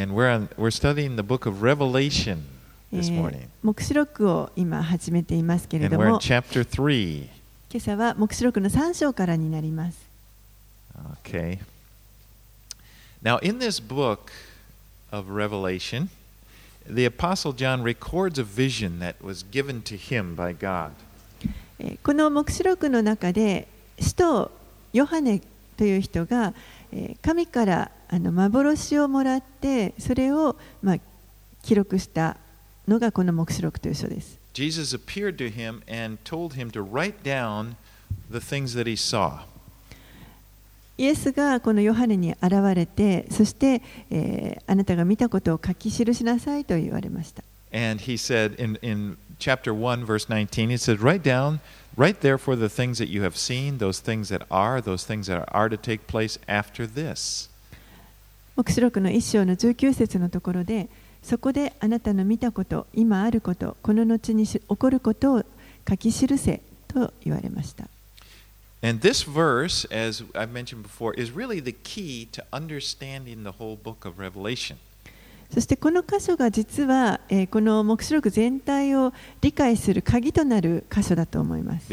And we're, on, we're studying the book of Revelation え this ー morning. 黙示録を今始めていますけれども、chapter 3. 今朝は黙示録の3章からになります。Okay. Now, in this book of Revelation, the Apostle John records a vision that was given to him by God. えーこの黙示録の中で使徒ヨハネという人がえー神からあの幻をもらってそれをまあ記録したのがこの黙示録という書です。Jesus appeared to him and told him to write down the things that he saw. イエスがこのヨハネに現れてそして、えーあなたが見たことを書き記しなさいと言われました。And he said in, in chapter 1, verse 19, he said, Write down, write therefore the things that you have seen, those things that are, those things that are to take place after this. 黙示録の一章の十九節のところで、そこであなたの見たこと、今あること、この後に起こることを書き記せと言われました。そしてこの箇所が実は、え、この黙示録全体を理解する鍵となる箇所だと思います。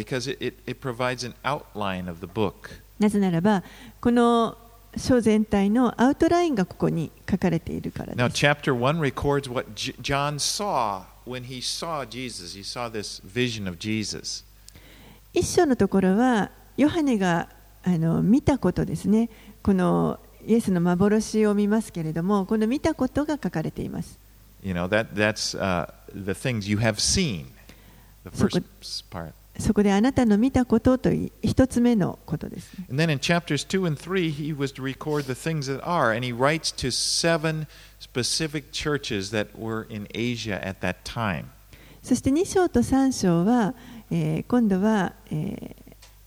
なぜならば、この書全体のアウトラインがここに書かれているから Now, です chapter 1 records what John saw when he saw Jesus. He saw this vision of Jesus. 一章のところはヨハネがあの見たことですねこのイエスの幻を見ますけれどもこの見たことが書かれています You know, that, that's uh, the things you have seen. The first part. そこであなたの見たことと一つ目のことです。そして2章と3章は、今度は、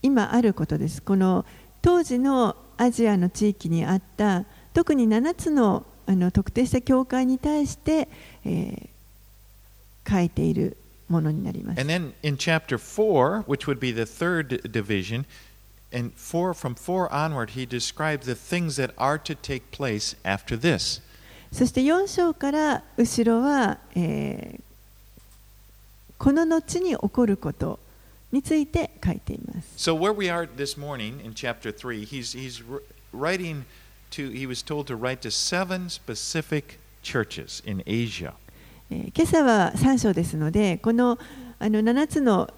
今あることです。この当時のアジアの地域にあった特に7つの,特定した教会に対して、書いている。ものになります And then in chapter 4, which would be the third division, and four from 4 onward, he describes the things that are to take place after this. そして4章から後ろは、えーこの後に起こることについて書いています。 So where we are this morning in chapter 3, he's, he's r- writing to, he was told to write to seven specific churches in Asia. えー今朝は3章ですので、このあの7つの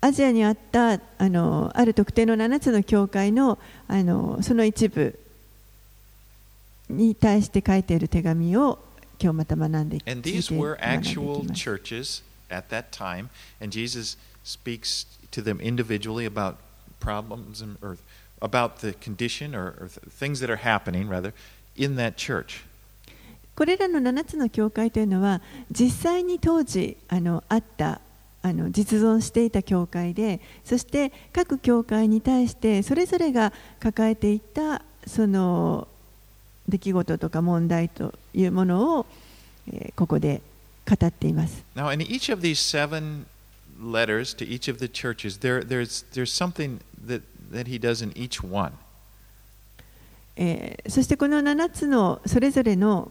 アジアにあったあのある特定の7つの教会のあのその一部に対して書いている手紙を今日また学んでいき And these were actual ます churches at that time, and Jesus speaks to them individually about problems and, or about the condition or, or things that are happening, rather, in that church. これらの7つの教会というのは実際に当時あのあったあの実存していた教会でそして各教会に対してそれぞれが抱えていたその出来事とか問題というものを、えーここで語っています。Now, in each of these seven letters to each of the churches, there, there's, there's something that, that he does in each one. えーそしてこの7つのそれぞれの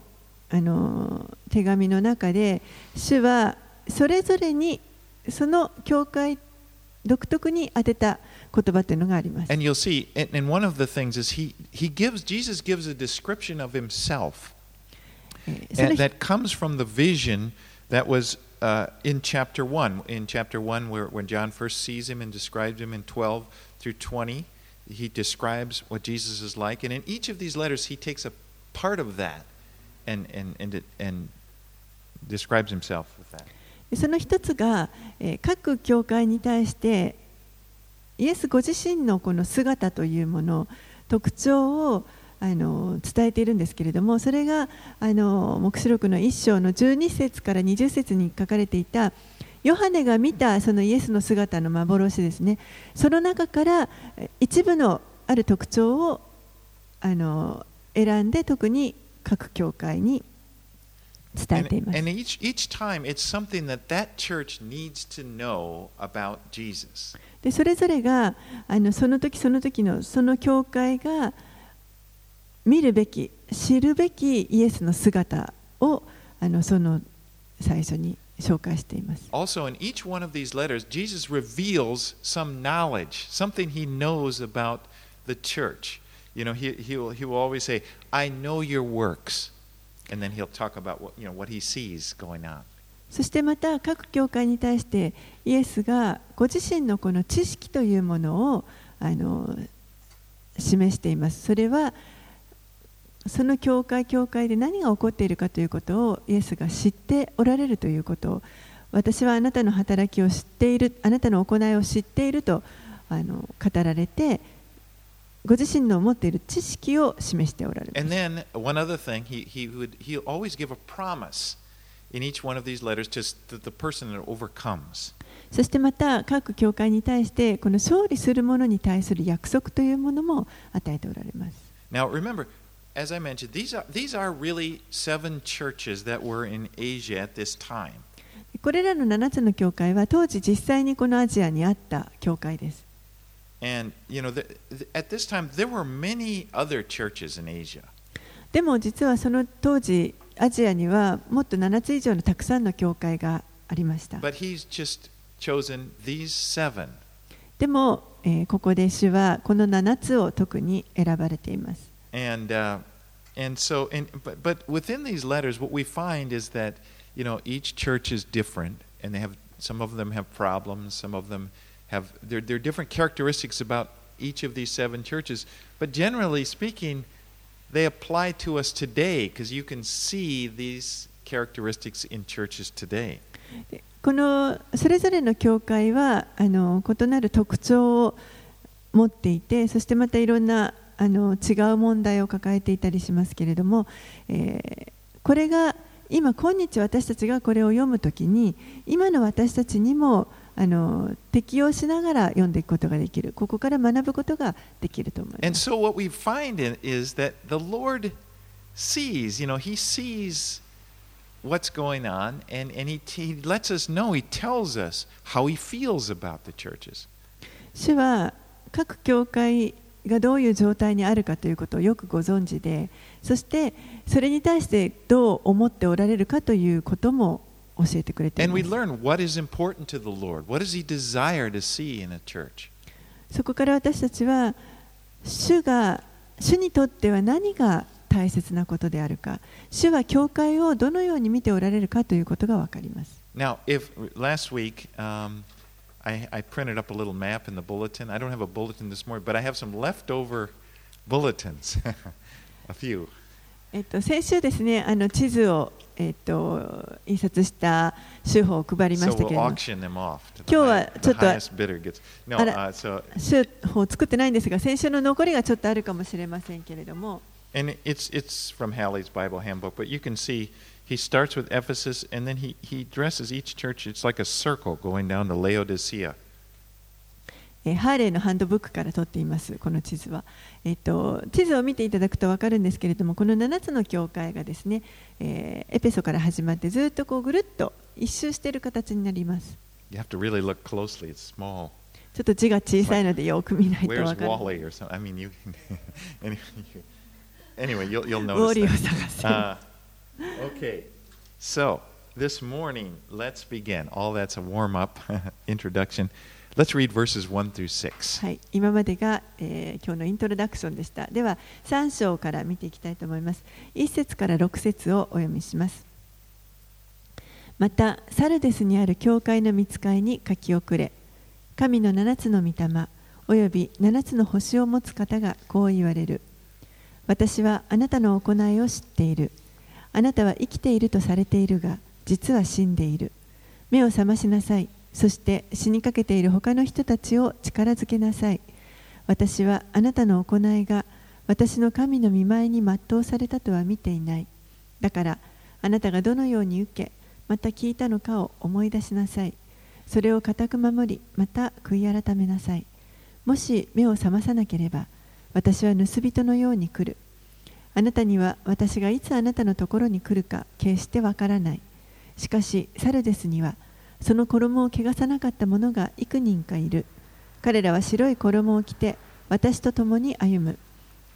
あの手紙の中で主はそれぞれにその教会独特に当てた言葉というのがあります。 And you'll see, and, and one of the things is he, he gives, Jesus gives a description of himself. えーその And that comes from the vision that was uh, in chapter 1. In chapter 1, where, when John first sees him and describes him in 12 through 20, he describes what Jesus is like. And in each of these letters, he takes a part of that And, and, and, and describes himself with that. その一つが、えー各教会に対してイエスご自身のこの姿というもの特徴をあの伝えているんですけれどもそれがあの黙示録の1章の12節から20節に書かれていたヨハネが見たそのイエスの姿の幻ですねその中から一部のある特徴をあの選んで特に各教会に伝え And, ています and。each, each time, it's something that that church needs to know about Jesus. でそれぞれがあのその時その時のその教会が見るべき知るべきイエスの姿をあのその最初に紹介しています。Also, in each one of these letters, Jesus reveals some knowledge, something he knows about the church. You know, he, he, will, he will always say, I know your works. And then he'll talk about what, you know, what he sees going on. そしてまた各教会に対してイエスがご自身のこの知識というものをあの示しています。それはその教会教会で何が起こっているかということをイエスが知っておられるということを私はあなたの働きを知っているあなたの行いを知っているとあの語られてご自身の持っている知識を示しておられます。And then one other thing, he, he would, he'll always give a promise in each one of these letters to the person that overcomes. そしてまた各教会に対してこの勝利する者に対する約束というものも与えておられます。Now remember, as I mentioned, these are, these are really seven churches that were in Asia at this time. これらの7つの教会は当時実際にこのアジアにあった教会です。And, you know, the, the, at this time, there were many other churches in Asia. でも実はその当時、アジアにはもっと7つ以上のたくさんの教会がありました。But he's just chosen these seven. でも、えー、ここで主はこの7つを特に選ばれています。And, uh, and so, and, but, but within these letters, what we find is that, you know, each church is different, and they have, some of them have problems, some of them have, there, there are different characteristics about each of these seven churches, but generally speaking, they apply to us today because you can see these characteristics in churches today. このそれぞれの教会はあの異なる特徴を持っていてそしてまたいろんなあの違う問題を抱えていたりしますけれども、えー、これが今今日私たちがこれを読むときに今の私たちにもあの適用しながら読んでいくことができるここから学ぶことができると思います。And so what we find is that the Lord sees, you know, He sees what's going on and, and he, he lets us know, He tells us how He feels about the churches. 主は各教会がどういう状態にあるかということをよくご存知でそしてそれに対してどう思っておられるかということも教えてくれています。そこから私たちは主が主にとっては何が大切なことであるか、主は教会をどのように見ておられるかということがわかります。Now, if last week、um, I, I printed up a little map in the bulletin. I don't have a bulletin this morning, but I have some leftover bulletins, a few. えっと、先週ですね、あの地図を、えっと、印刷した手法を配りましたけれども、今日はちょっと、あら、手法を作ってないんですが、先週の残りがちょっとあるかもしれませんけれども。And it's, it's from Halley's Bible Handbook, but you can see he starts with Ephesus and then he, he dresses each church, it's like a circle going down to Laodicea. ハーレーのハンドブックから取っています、この地図は。えっと、地図を見ていただくと分かるんですけれども、この7つの教会がですね、えー、エペソから始まってずっとこうぐるっと一周している形になります。You have to really look closely. It's small. ちょっと字が小さいのでよく見ないと分かる。Where's Wally or something? I mean, you anyway, you'll, you'll notice. That. Uh, okay, so this morning, let's begin. All that's a warm up introduction. Let's read verses 1 through 6. はい、今までが、えー、今日のイントロダクションでした。では、3章から見ていきたいと思います。1節から6節をお読みします。また、サルデスにある教会の見つかいに書き遅れ、神の7つの御霊、および7つの星を持つ方がこう言われる。私はあなたの行いを知っている。あなたは生きているとされているが、実は死んでいる。目を覚ましなさい。そして死にかけている他の人たちを力づけなさい。私はあなたの行いが私の神の見舞いに全うされたとは見ていない。だからあなたがどのように受け、また聞いたのかを思い出しなさい。それを固く守り、また悔い改めなさい。もし目を覚まさなければ、私は盗人のように来る。あなたには私がいつあなたのところに来るか決してわからない。しかし、サルデスにはその衣を汚さなかった者が幾人かいる。彼らは白い衣を着て私と共に歩む。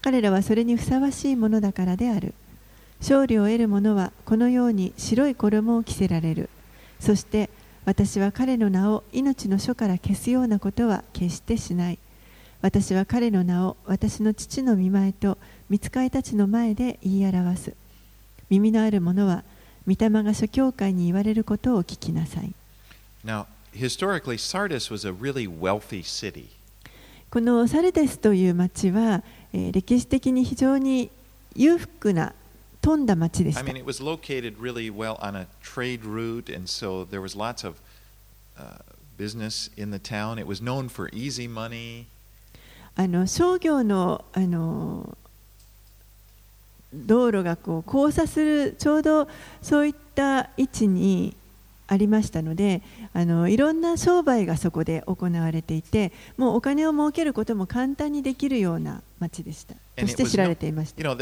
彼らはそれにふさわしいものだからである。勝利を得る者はこのように白い衣を着せられる。そして私は彼の名を命の書から消すようなことは決してしない。私は彼の名を私の父の見前と見つかいたちの前で言い表す。耳のある者は御霊が諸教会に言われることを聞きなさい。Now, historically, Sardis was a really wealthy city. このサルデスという町は、えー歴史的に非常に裕福な富んだ町でし I た mean, it was located really well on a trade route, and so there was lots of uh, business in the town. It was known for easy money. あの商業のあの道路がこう交差するちょうどそういった位置にありましたのであのいろんな商売がそこで行われていてもうお金を儲けることも簡単にできるような街でしたそして知られていました。You know,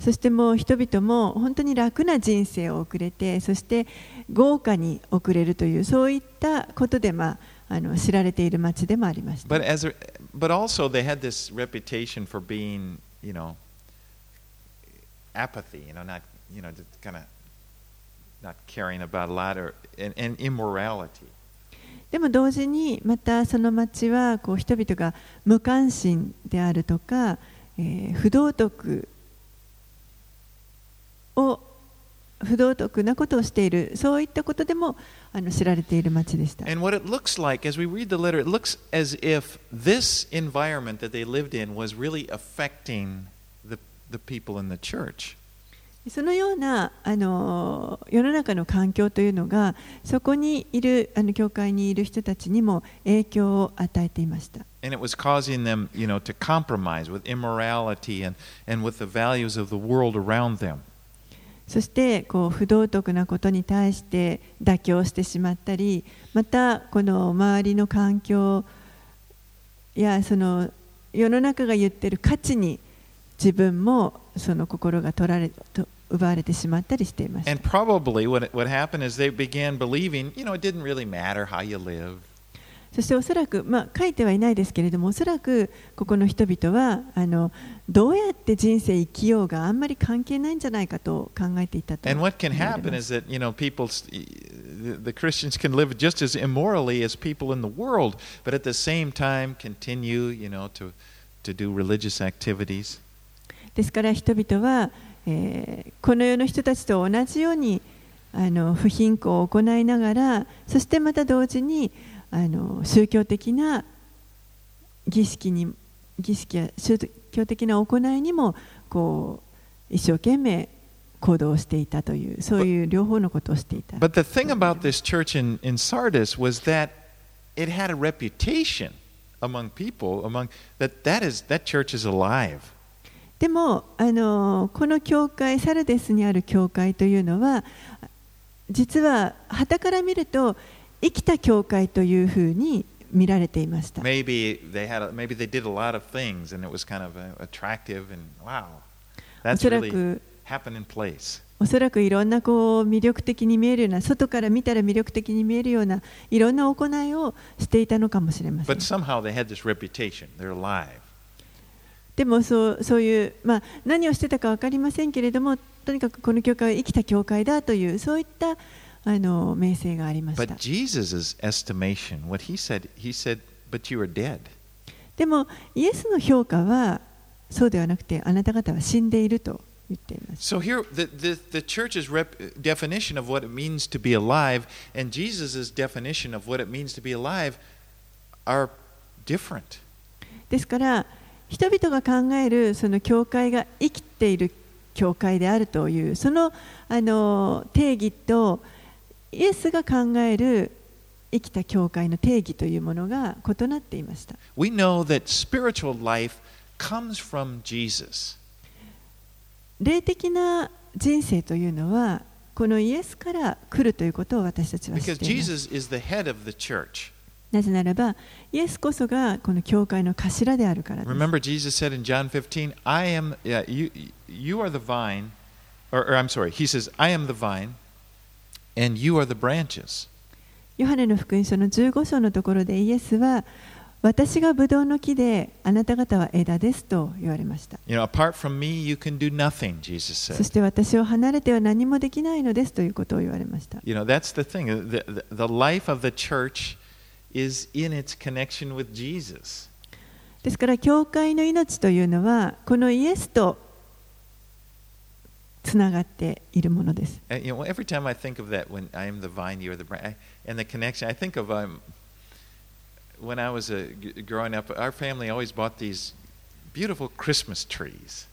そしてもう人々も本当に楽な人生を送れてそして豪華に送れるというそういったことで、まあ、あの知られている町でもありました。Apathy, you know, not you know, just kind of not caring about a lot or and, and immorality. でも同時にまたその町はこう人々が無関心であるとか、えー不道徳を不道徳なことをしているそういったことでもあの知られている町でした。And what it looks like as we read the letter, it looks as if this environment that they lived in was really affecting そのようなあの世の中の環境というのがそこにいるあの教会にいる人たちにも影響を与えていました。そしてこう不道徳なことに対して妥協してしまったりまたこの周りの環境やその世の中が言ってる価値に対して自分もその心が取られと奪われてしまったりしていました And probably what, what happened is they began believing, you know, it didn't really matter how you live. そしておそらく、まあ、書いてはいないですけれどもおそらくここの人々はあのどうやって人生生きようがあんまり関係ないんじゃないかと考えていたと And what can れ happen ま is す that, you know, people, the, the Christians can live just as immorally as people in the world, but at the same time continue, you know, to, to do religious activities. ですから人々は、えーこの世の人たちと同じようにあの不貧困を行いながらそしてまた同時にあの宗教的な儀式に儀式や宗教的な行いにもこう一生懸命行動していたというそういう両方のことをしていた。But the thing about this church in, in Sardis was that it had a reputation among people, among that that is that church is alive. でもあのこの教会サルデスにある教会というのは実は旗から見ると生きた教会というふうに見られていました。おそらく、おそらくいろんなこう魅力的に見えるような、外から見たら魅力的に見えるような、いろんな行いをしていたのかもしれません。でもそうそういう、まあ、何をしてたか分かりませんけれどもとにかくこの教会は生きた教会だというそういったあの名声がありました But Jesus' estimation, what he said, he said, "But you are dead." でもイエスの評価はそうではなくてあなた方は死んでいると言っています So here, the, the, the church's rep, definition of what it means to be alive and Jesus' definition of what it means to be alive are different. ですから人々が考えるその教会が生きている教会であるというそのあの定義とイエスが考える生きた教会の定義というものが異なっていました We know that spiritual life comes from Jesus. 霊的な人生というのはこのイエスから来るということを私たちは知 Because っています Jesus is the head of the church. なぜならばイエスこそがこの教会の頭であるからです Remember, Jesus said in John 15, I am, yeah, you, you are the vine, or, or I'm sorry, he says, I am the vine, and you are the branches. ヨハネの福音書の15章のところでイエスは私がブドウの木であなた方は枝ですと言われました。You know, apart from me, you can do nothing, Jesus そ said. して私を離れては何もできないのですということを言われました。You know, that's the thing. The, the, the life of the church is in its connection with Jesus. ですから教会の命というのはこのイエスとつながっているものです。Uh, You know, every time I think of that, when I am the vine, you are the branch, and the connection, I think of um, when I was uh, g- growing up, our family always bought these beautiful Christmas trees.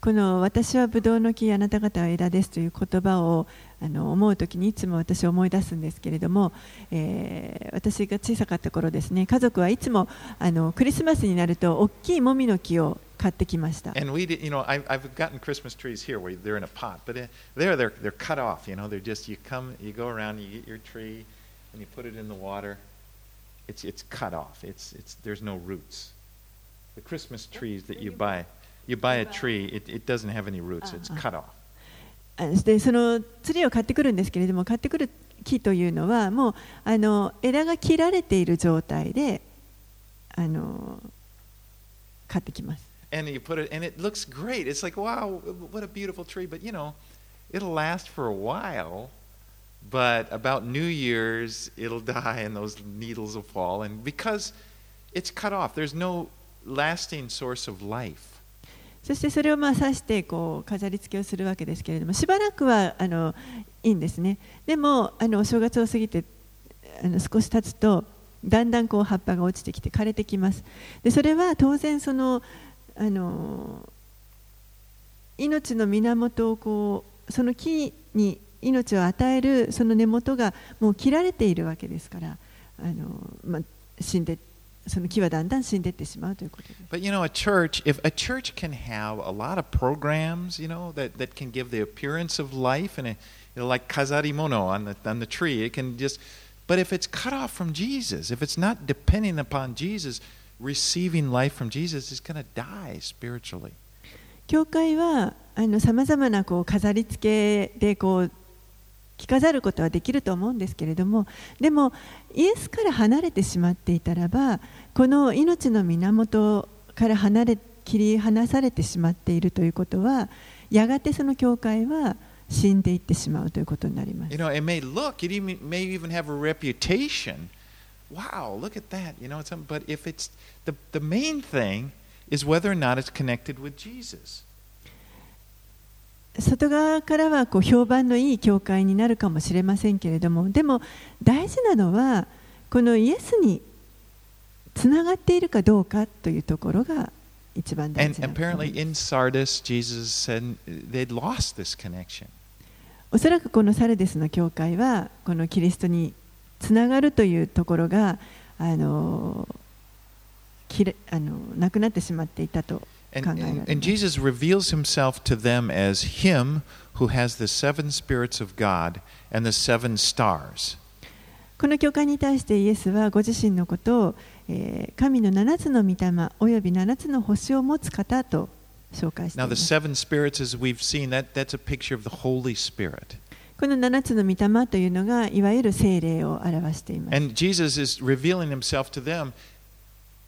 この私はブドウの木あなた方は枝ですという言葉をあの思うときにいつも私は思い出すんですけれども、えー私が小さかった頃ですね家族はいつもあのクリスマスになると大きいもみの木を買ってきました。And we did, you know, I, I've gotten Christmas trees here where they're in a pot, but uh, there they're, they're cut off. You know, they're just, you come, you go around, you get your tree, and you put it in the water. It's, it's cut off. It's, it's, there's no roots. The Christmas trees that you buy, you buy a tree, it, it doesn't have any roots. It's cut off. あでそのツリーを買ってくるんですけれども買ってくる木というのはもうあの枝が切られている状態であの買ってきます。And you put it, and it looks great. It's like, wow, what a beautiful tree. But you know, it'll last for a while. But about New Year's, it'll die, and those needles will fall. And because it's cut off, there's no lasting source of life. そしてそれをまあ刺してこう飾り付けをするわけですけれどもしばらくはあのいいんですね。でもあのお正月を過ぎてあの少し経つとだんだんこう葉っぱが落ちてきて枯れてきます。でそれは当然そのあの命の源をこうその木に命を与えるその根元がもう切られているわけですからあの、まあ、死んでその木はだんだん死んでいってしまうということです But you know, a church, if a church can have a lot of programs, you know, that, that can give the appearance of life and, a, you know, like kazarimono on the, on the tree, it can just, but if it's cut off from Jesus, if it's not depending upon Jesus, receiving life from Jesus, it's going to die spiritually. 教会はさまざまなこう飾り付けでこう着飾ることはできると思うんですけれどもでもイエスから離れてしまっていたらばこの命の源から離れ切り離されてしまっているということはやがてその教会は死んでいってしまうということになります You。know, it may look, it even, may even have a reputation. Wow, look at that. You know, it's, but if it's the, the main thing is whether or not it's connected with Jesus. 外側からはこう評判のいい教会になるかもしれませんけれどもでも大事なのはこのイエスにつながっているかどうかというところが一番大事な apparently in Sardis, Jesus said they'd lost this connection. おそらくこのサルデスの教会はこのキリストにつながるというところがあのきれあのなくなってしまっていたと And, 考えられ and, ます and Jesus reveals himself to them as Him who has the seven spirits of God and the seven stars. この教会に対してイエスはご自身のことを、えー神の7つの御霊および7つの星を持つ方と紹介してい Now, ま the す。 seven spirits, as we've seen, that, that's a picture of the Holy Spirit. この7つの御霊というのがいわゆる精霊を表しています。 And Jesus is revealing himself to them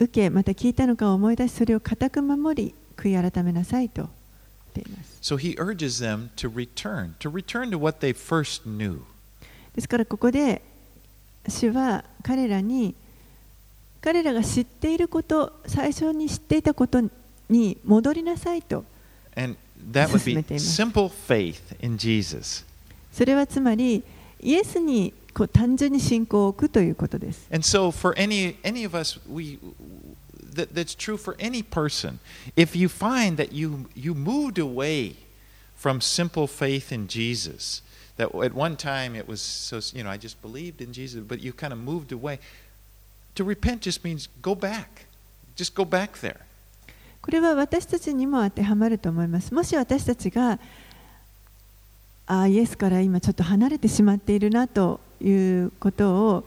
受けまた聞いたのかを思い出しそれを固く守り悔い改めなさいと言っています。So he urges them to return, to return to what they first knew. ですからここで主は彼らに彼らが知っていること最初に知っていたことに戻りなさいと And simple faith in Jesus. それはつまりイエスにこう単純に信仰を置くということです。And so, for any any of us, we that, that's true for any person. If you find that you you moved away from simple faith in Jesus, that at one time it was so, you know, I just believed in Jesus, but you kind of moved away. To repent just means go back. Just go back there. これは私たちにも当てはまると思います。もし私たちがあイエスから今ちょっと離れてしまっているなということを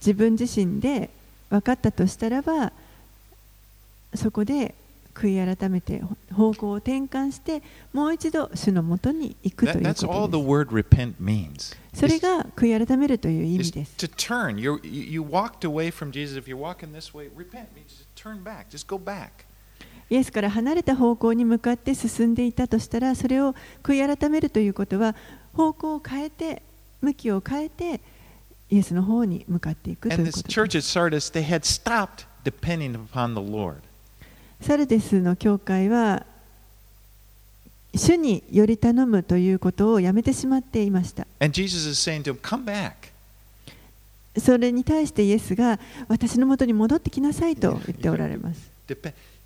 自分自身で分かったとしたらばそこで悔い改めて方向を転換してもう一度主のもとに行くということです。それが悔い改めるという意味です。To turn, you you walked away from Jesus. If you're walking this way, repent means turn back. Just go back. イエスから離れた方向に向かって進んでいたとしたらそれを悔い改めるということは方向を変えて向きを変えてイエスの方に向かっていくということです。サルデスの教会は主により頼むということをやめてしまっていました。それに対してイエスが私のもとに戻ってきなさいと言っておられます。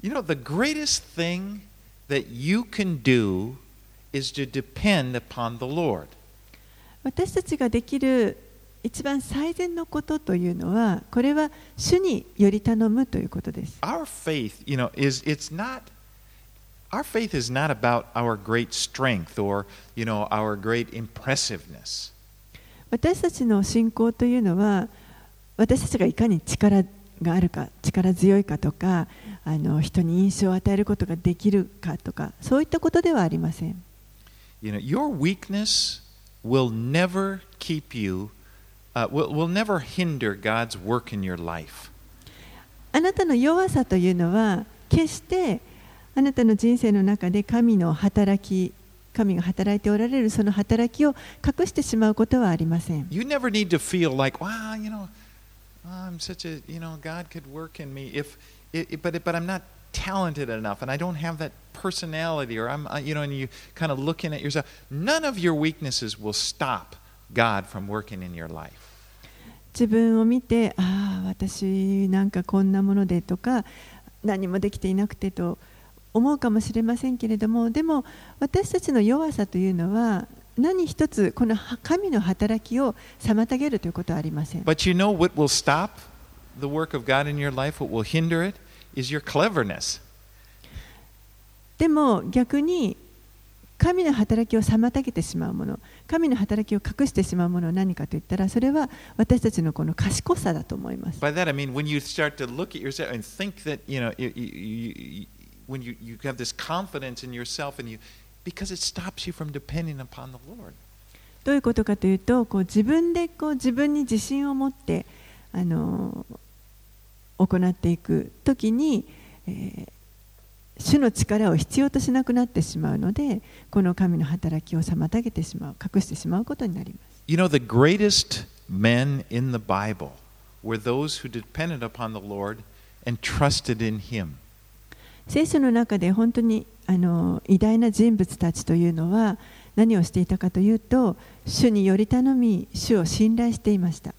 You know, the greatest thing that you can do is to depend upon the Lord. 私たちができる一番最善のことというのは、これは主により頼むということです。Our faith, you know, is it's not our faith is not about our great strength or, you know, our great impressiveness. 私たちの信仰というのは、私たちがいかに力があるか、力強いかとか、あの人に印象を与えることができるかとか、そういったことではありません。You know, your weakness will never keep you, uh, will, will never hinder God's work in your life. あなたの弱さというのは、決してあなたの人生の中で神の働き、神が働いておられるその働きを隠してしまうことはありません。You never need to feel like, wow, you know, I'm such a, you know, God could work in me. If it, but but I'm not talented enough and I don't have that personality or I'm you know and you kind of looking at yourself none of your weaknesses will stop God from working in your life 自分を見てああ私なんかこんなものでとか何もできていなくてと思うかもしれませんけれどもでも私たちの弱さというのは何一つこの神の働きを妨げるということはありません。But you know what will stop the work of God in your life, what will hinder it, is your cleverness. でも逆に神の働きを妨げてしまうもの、神の働きを隠してしまうものは何かといったら、それは私たちのこの賢さだと思います。By that I mean when you start to look at yourself and think that, you know, you, you, you, when you, you have this confidence in yourself and you, because it stops you from depending upon the Lord. どういうことかというと、こう自分でこう自分に自信を持って、あの行っていく時に、えー、主の力を必要としなくなってしまうのでこの神の働きを妨げてしまう隠してしまうことになります。You know, the greatest men in the Bible were those who depended upon the Lord and trusted in Him. 聖書の中で本当にあの偉大な人物たちというのは何をしていたかというと主により頼み主を信頼していました。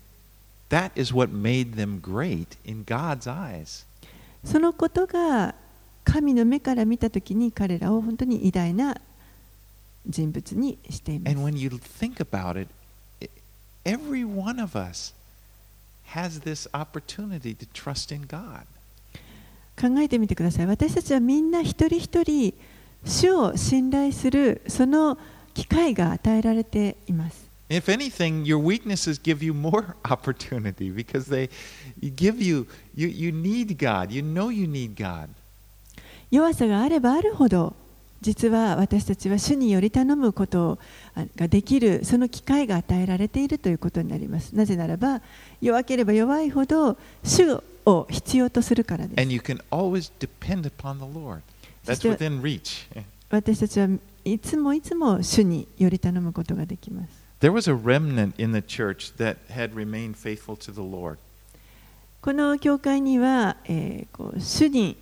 That is what made them great in God's eyes. そのことが神の目から見たときに彼らを本当に偉大な人物にしています。And when you think about it, every one of us has this opportunity to trust in God. 考えてみてください。私たちはみんな一人一人、主を信頼するその機会が与えられています。If anything, your weaknesses give you more opportunity because they give you, you, you need God. You know you need God. 弱さがあればあるほど実は私たちは主により頼むことができるその機会が与えられているということになります。なぜならば弱ければ弱いほど主を必要とするからです。And you can always depend upon the Lord. That's within reach. 私たちはいつもいつも主により頼むことができます。この教会には、主に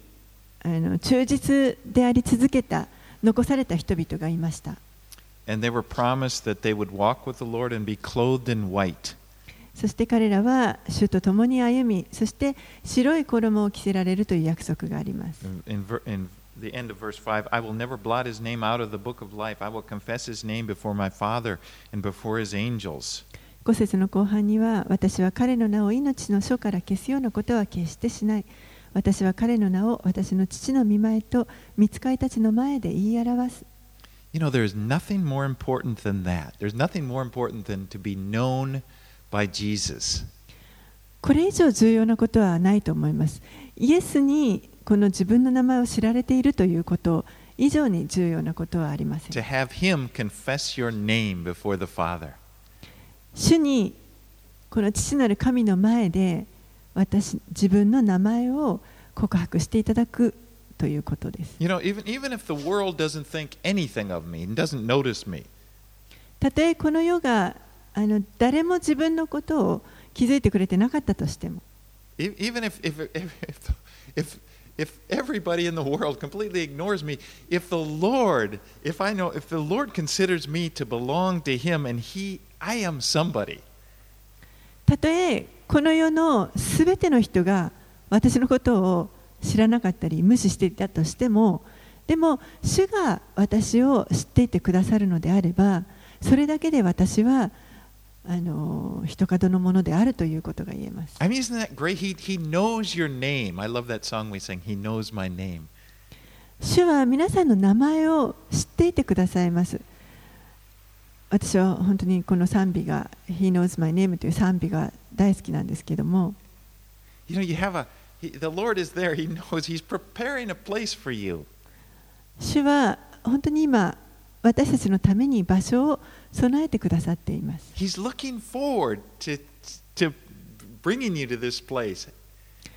忠実であり続けた、残された人々がいました。そして彼らは主と共に歩み、そして白い衣を着せられるという約束があります。The end of verse 5 I will never blot his name out of the book of life. I will confess his name before my Father and before his angels. 5節の後半には私は彼の名を命の書から消すようなことは決してしない私は彼の名を私の父の御前と御使いたちの前で言い表す You know, there's nothing more important than that. There's nothing more important than to be known by Jesus. これ以上重要なことはないと思いますイエスにこの自分の名前を知られているということ以上に重要なことはありません To have him confess your name before the Father. 主にこの父なる神の前で私自分の名前を告白していただくということです You know, even, even if the world doesn't think anything of me and doesn't notice me, たとえこの世があの誰も自分のことを気づいてくれてなかったとしても e- even if, if, if, if, if, if everybody in the world completely ignores me, if the Lord, if I know, if the Lord considers me to belong to him and he, I am somebody, たとえこの世のすべての人が私のことを知らなかったり無視していたとしてもでも主が私を知っていてくださるのであればそれだけで私はあの人角のものであるということが言えます。I mean, isn't that great? He, he knows your name. I love that song we sing, He knows my name. 主は皆さんの名前を知っていてくださいます。私は本当にこの賛美が「He knows my name」という賛美が大好きなんですけども You know, you have a, he, the Lord is there. He knows He's preparing a place for you. 主は本当に今私たちのために場所を備えてくださっています。He's looking forward to, to bringing you to this place.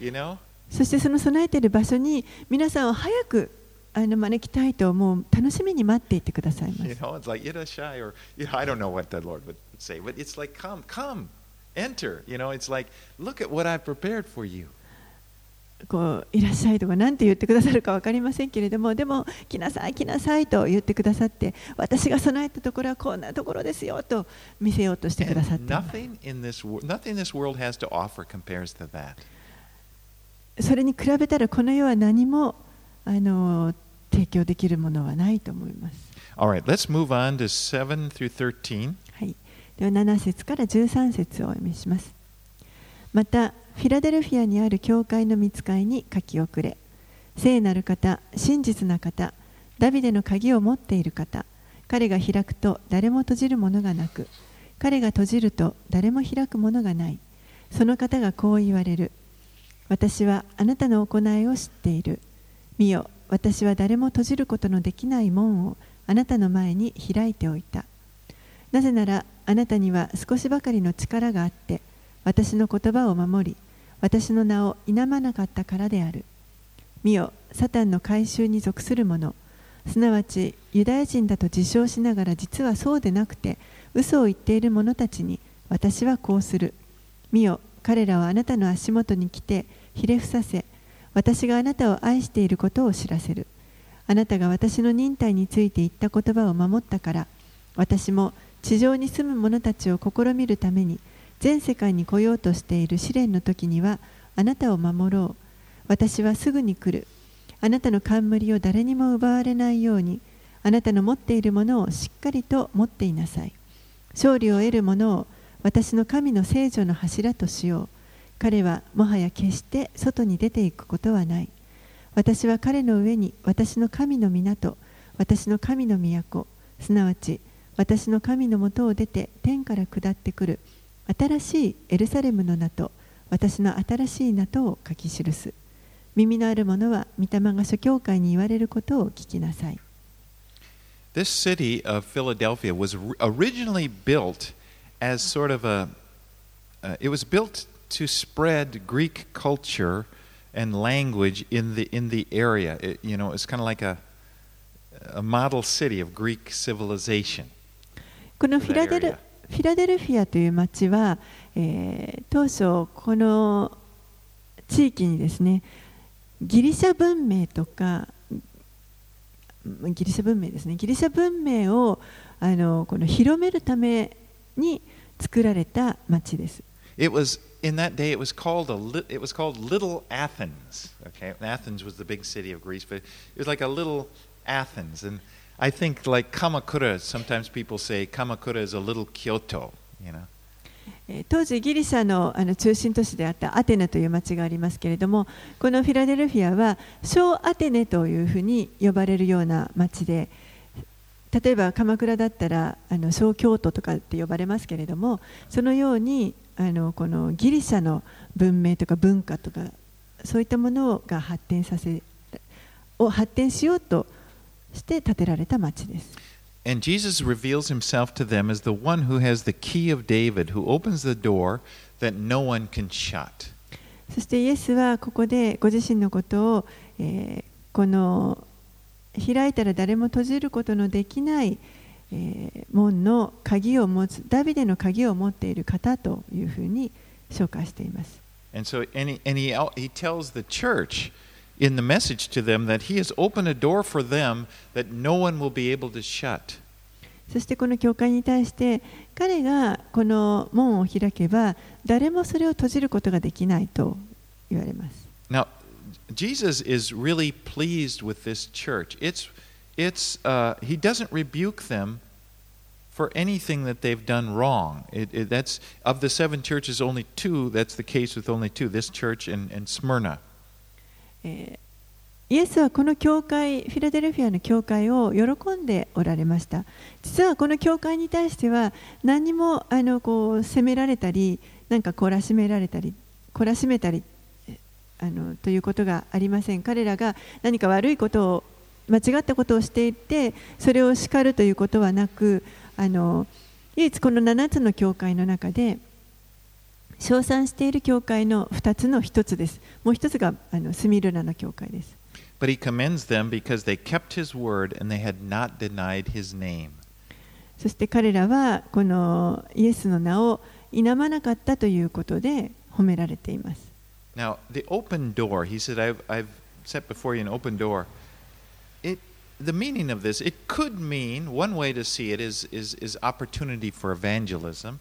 You know? そしてその備えている場所に皆さんを早くあの招きたいと思う楽しみに待っていてくださいま You す。know, it's like Yidashai or, you know, I don't know what the Lord would say, but it's like, come, come, enter. You know, it's like, look at what I've prepared for you. こういらっしゃいとか何て言ってくださるか分かりませんけれどもでも来なさい来なさいと言ってくださって私が備えたところはこんなところですよと見せようとしてくださって.それに比べたらこの世は何もあの提供できるものはないと思います。Right, let's move on to 7 through 13. はい、では7節から13節をお読みします。また、フィラデルフィアにある教会の見つかいに書き遅れ、聖なる方、真実な方、ダビデの鍵を持っている方、彼が開くと誰も閉じるものがなく、彼が閉じると誰も開くものがない。その方がこう言われる。私はあなたの行いを知っている。見よ、私は誰も閉じることのできない門をあなたの前に開いておいた。なぜならあなたには少しばかりの力があって私の言葉を守り私の名を否まなかったからである。見よサタンの改宗に属する者。すなわちユダヤ人だと自称しながら実はそうでなくて嘘を言っている者たちに私はこうする。見よ彼らはあなたの足元に来てひれ伏させ私があなたを愛していることを知らせる。あなたが私の忍耐について言った言葉を守ったから私も地上に住む者たちを試みるために全世界に来ようとしている試練の時にはあなたを守ろう。私はすぐに来る。あなたの冠を誰にも奪われないようにあなたの持っているものをしっかりと持っていなさい。勝利を得る者を私の神の聖女の柱としよう。彼はもはや決して外に出ていくことはない。私は彼の上に私の神の港私の神の都。すなわち私の神のもとを出て天から下ってくる。新しいエルサレムの名と私の新しい名とを書き記す耳のある者は御霊が諸教会に言われることを聞きなさい This city of Philadelphia was originally built as sort of a, uh, it was built to spread Greek culture and language in the, in the area. It, you know, it's kind of like a, a model city of Greek civilization. このフィラデル That area. フィラデルフィアという町は、えー当初この地域にですねギリシャ文明とかギリシャ文明ですねギリシャ文明をあのこの広めるために作られた町です。It was in that day. It was called a. Li- it was called Little Athens. Okay, Athens was the big city of Greece, but it was like a little Athens. And I think like Kamakura. Sometimes people say Kamakura is a little Kyoto. You know? 当時ギリシャのあの中心都市であったアテネという町がありますけれどもこのフィラデルフィアは小アテネというふうに呼ばれるような町で例えば鎌倉だったらあの小京都とかって呼ばれますけれどもそのようにあのこのギリシャの文明とか文化とかそういったものが発展させを発展しようとして建てられた町です。And Jesus reveals himself to them as the one who has the key of David, who opens the door that no one can shut. そしてイエスはここでご自身のことを、えーこの開いたら誰も閉じることのできない、えー門の鍵を持つダビデの鍵を持っている方というふうに紹介しています。And so, and he, and he, he tells the church in the message to them that he has opened a door for them that no one will be able to shut. そしてこの教会に対して彼がこの門を開けば誰もそれを閉じることができないと言われます。 Now, Jesus is really pleased with this church. It's, it's, uh, he doesn't rebuke them for anything that they've done wrong. It, it, that's of the seven churches, only two. That's the case with only two: this church and, and Smyrna. えーイエスはこの教会、フィラデルフィアの教会を喜んでおられました。実はこの教会に対しては何にもあのこう責められたり、なんか懲らしめられたり、懲らしめたりあのということがありません。彼らが何か悪いことを、間違ったことをしていて、それを叱るということはなく、あの唯一この7つの教会の中で、称賛している教会の2つの1つです。もう1つがあのスミルナの教会です。But he commends them because they kept his word and they had not denied his name. そして彼らはこのイエスの名を否まなかったということで褒められています。Now, the open door, he said, I've, I've set before you an open door. It, the meaning of this, it could mean, one way to see it is, is, is opportunity for evangelism.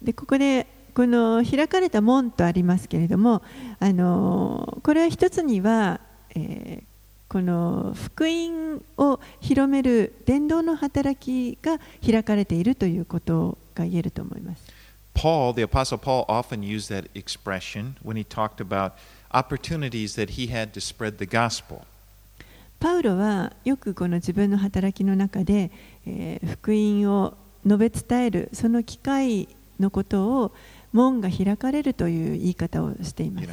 でここでこの開かれた門とありますけれども、あのこれは一つには、えーこの福音を広める伝道の働きが開かれているということが言えると思います。Paul, the Apostle Paul, often used that expression when he talked about opportunities that he had to spread the gospel. パウロはよくこの自分の働きの中で、えー福音を述べ伝えるその機会のことを門が開かれるという言い方をしています。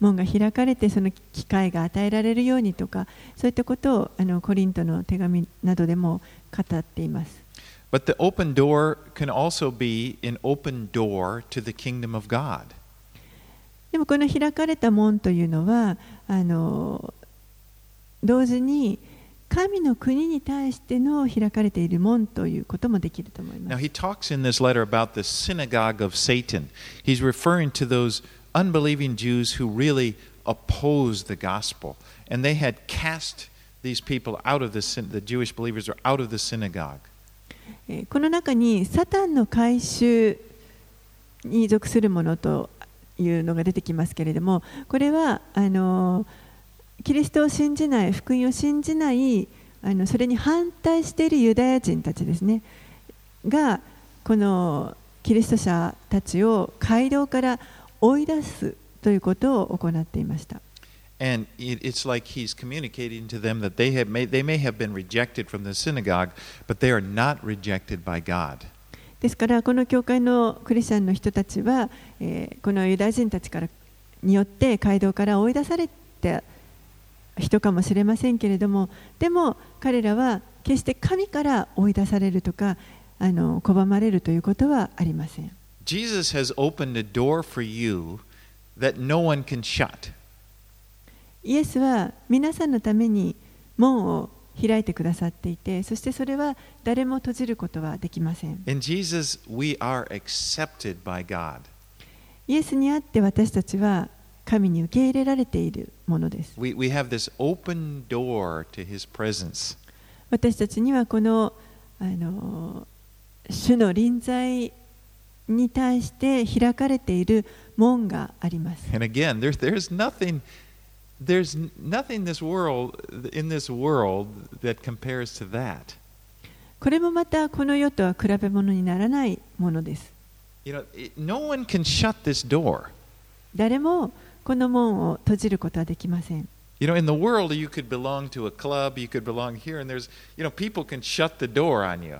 門が開かれてその機会が与えられるようにとか、そういったことをあのコリントの手紙などでも語っています。でもこの開かれた門というのは、あの同時に、神の国に対しての開かれている門ということもできると思いま Now す he talks in this letter about the synagogue of Satan. He's referring to those unbelieving Jews who really opposed the gospel, and they had cast these people out of the the Jewish believers are out of the synagogue. えーこの中にサタンの回収に属するものというのが出てきますけれどもこれはあのキリストを信じない福音を信じないあのそれに反対しているユダヤ人たちですねがこのキリスト者たちを街道から追い出すということを行っていました。And it, it's like he's communicating to them that they have may, they may have been rejected from the synagogue, but they are not rejected by God. ですからこの教会のクリスチャンの人たちは、えーこのユダヤ人たちからによって街道から追い出された人かもしれませんけれどもでも彼らは決して神から追い出されるとかあの拒まれるということはありません Jesus has opened a door for you that no one can shut. イエスは皆さんのために門を開いてくださっていてそしてそれは誰も閉じることはできません In Jesus, we are accepted by God. イエスにあって私たちは神に受け入れられているものです We, we have this open door to his presence. 私たちにはこのあの主の臨在に対して開かれている門があります。And again, there's there's nothing there's nothing this world in this world that compares to that. これもまたこの世とは比べ物にならないものです。You know, no one can shut this door. 誰もこの門を閉じることはできません。You know, in the world, you could belong to a club, you could belong here, and there's, you know, people can shut the door on you.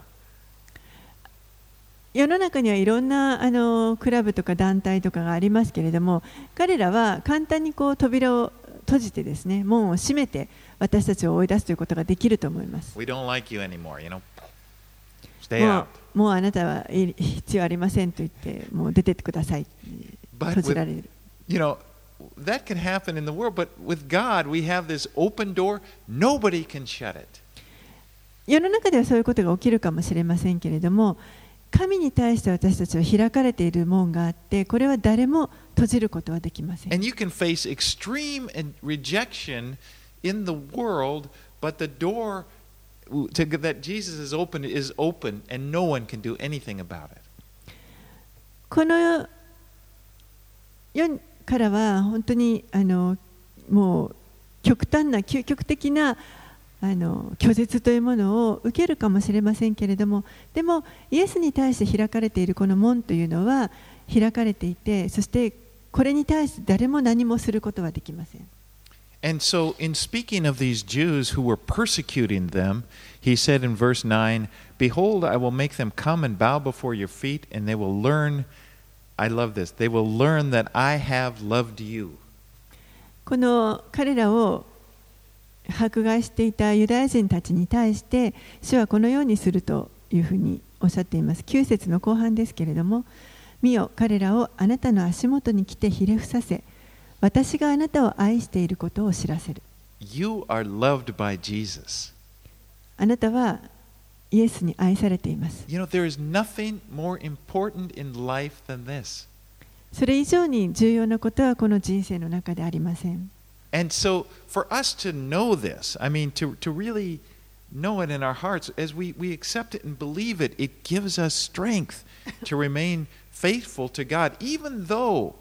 世の中にはいろんなあのクラブとか団体とかがありますけれども彼らは簡単にこう扉を閉じてですね門を閉めて私たちを追い出すということができると思います。We don't like you anymore, you know. Stay も out. うもうあなたはい必要ありませんと言ってもう出てってください閉じ with, られる。you know, that can happen in the world, but with God, we have this open door. Nobody can shut it. 世の中ではそういうことが起きるかもしれませんけれども神に対して私たちは開かれている門があってこれは誰も閉じることはできません。 And you can face extreme and rejection in the world, but the door to, that Jesus has opened is open, and no one can do anything about it. この世 からは本当にあのもう極端な究極的なあの拒絶というものを受けるかもしれませんけれどもでもイエスに対して開かれているこの門というのは開かれていてそしてこれに対して誰も何もすることはできません。And so, in speaking of these Jews who were persecuting them, he said in verse 9, Behold, I will make them come and bow before your feet, and they will learn. I love this. They will learn that I have loved you. この彼らを迫害していたユダヤ人たちに対して主はこのようにするというふうにおっしゃっています9節の後半ですけれども見よ彼らをあなたの足元に来てひれ伏させ私があなたを愛していることを知らせる You are loved by Jesus. あなたはイエスに愛されています You know, there is nothing more important in life than this. それ以上に重要なことはこの人生の中でありません And so, for us to know this, I mean, to, to really know it in our hearts, as we, we accept it and believe it, it gives us strength to remain faithful to God, even though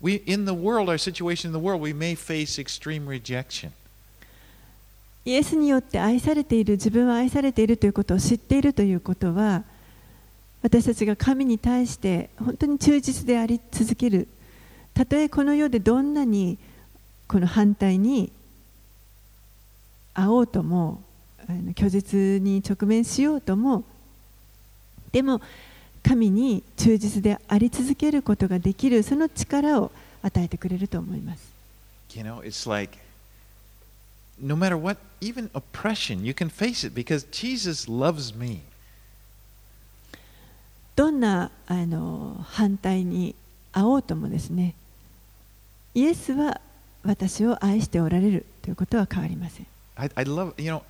we, in the world, our situation in the world, we may face extreme rejection. イエスによって愛されている自分は愛されているということを知っているということは私たちが神に対して本当に忠実であり続けるたとえこの世でどんなにこの反対に会おうとも拒絶に直面しようともでも神に忠実であり続けることができるその力を与えてくれると思います。You know, no matter what, even oppression, you can face it because Jesus loves me. どんなあの反対に会おうともですねイエスは私を愛しておられるということは変わりません I, I love, you know,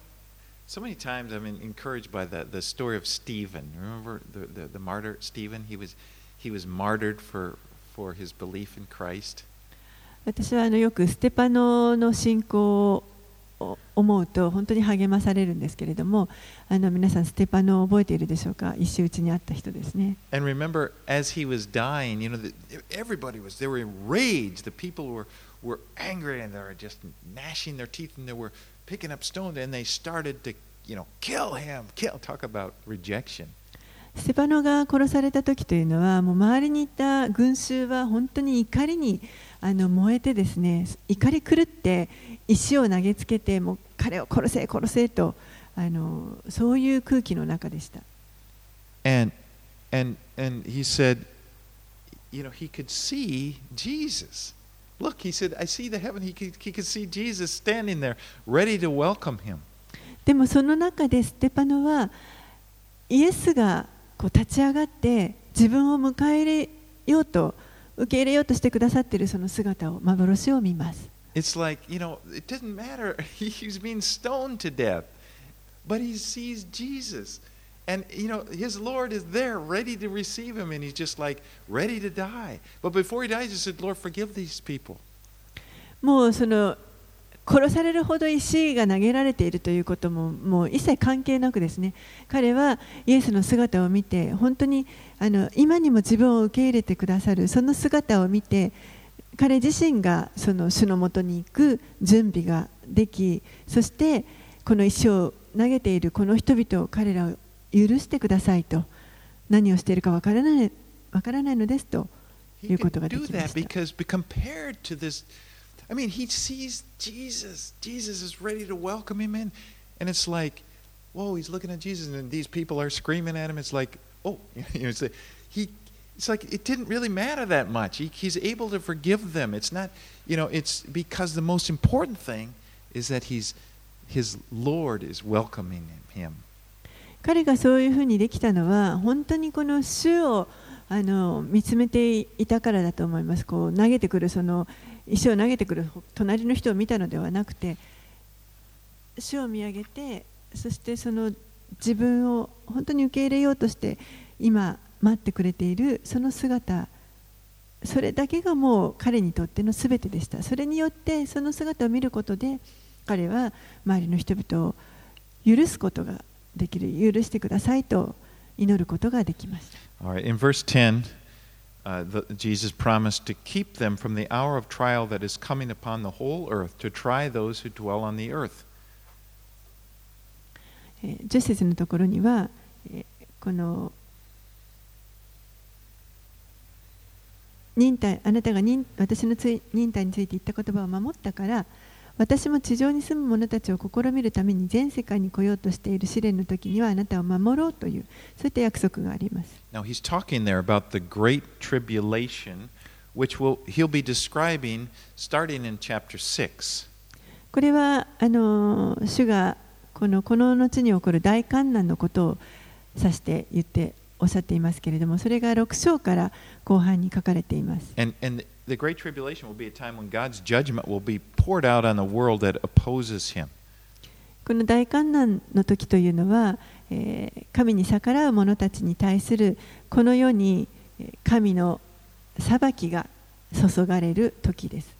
so many times I'm en- encouraged by the, the story of Stephen. Remember the, the, the martyr Stephen? He was, he was martyred for, for his belief in Christ. 私はあのよくステパノの信仰を 思うと本当に励まされるんですけれどもあの皆さんステパノを覚えているでしょうか石打ちにあった人ですね And remember, as he was dying, you know, the, everybody was, they were enraged. The people were, were angry and they were just gnashing their teeth and they were picking up stones and they started to, you know, kill him, kill. Talk about rejection. ステパノが殺された時というのはもう周りにいた群衆は本当に怒りにあの燃えてですね怒り狂って石を投げつけてもう彼を殺せ殺せとあのそういう空気の中でした。And, and, and he said, you know, he could see Jesus. Look, he said, I see the heaven. He could, he could see Jesus standing there, ready to welcome him. でもその中でステパノはイエスがこう立ち上がって自分を迎え入れようと受け入れようとしてくださっているその姿を幻を見ます。It's like, you know, it doesn't matter. He's being stoned to death, but he sees Jesus. And, you know, his Lord is there ready to receive him, and he's just like ready to die. But before he dies, he said, Lord, forgive these people. もうその殺されるほど石が投げられているということももう一切関係なくですね彼はイエスの姿を見て本当にあの今にも自分を受け入れてくださるその姿を見て彼自身がその主のもとに行く準備ができそしてこの石を投げているこの人々を彼らを許してくださいと何をしているかわからないわからないのですということができました I mean, he sees Jesus. Jesus is ready to welcome him in. And it's like, whoa, he's looking at Jesus, and these people are screaming at him. It's like, oh, you know, he, it's like it didn't really matter that much. He, he's able to forgive them. It's not, you know, it's because the most important thing is that he's, his Lord is welcoming him. 彼がそういうふうにできたのは本当にこの主をあの見つめていたからだと思いますこう投げてくるその石を投げてくる隣の人を見たのではなくて主を見上げてそしてその自分を本当に受け入れようとして今待ってくれているその姿それだけがもう彼にとっての全てでしたそれによってその姿を見ることで彼は周りの人々を許すことができる許してくださいと祈ることができました right, in verse 10, uh, the, Jesus promised to keep them from the hour of trial that is coming upon the whole earth, to try those who dwell on the earth. えー10節のところには、えーこの忍耐あなたが忍私のつい忍耐について言った言葉を守ったから私も地上に住む者たちを試みるために全世界に来ようとしている試練の時にはあなたを守ろうというそういった約束があります。Now, he's talking there about the great tribulation, which will, he'll be describing starting in chapter 6. これはあの主がこのこの後に起こる大観難のことを指して言っておっしゃっていますけれども、それが6章から後半に書かれています。この大観難の時というのは、神に逆らう者たちに対するこの世に神の裁きが注がれる時です。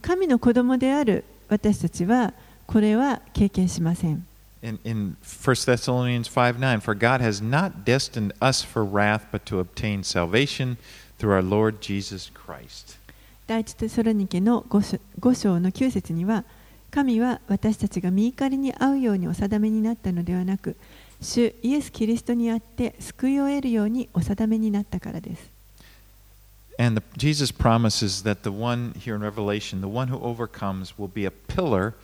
神の子供である私たちは、これは経験しません。In, in 1 Thessalonians 5 9, for God has not destined us for wrath, but to obtain salvation through our Lord Jesus Christ. 第一テソロニケの 5, 章5章の9節には神は私たちが見怒りに遭うようにお定めになったのではなく主イエス・キリストにあって救いを得るようにお定めになったからです。And the, Jesus promises that the one here in Revelation, the one who overcomes, will be a pillar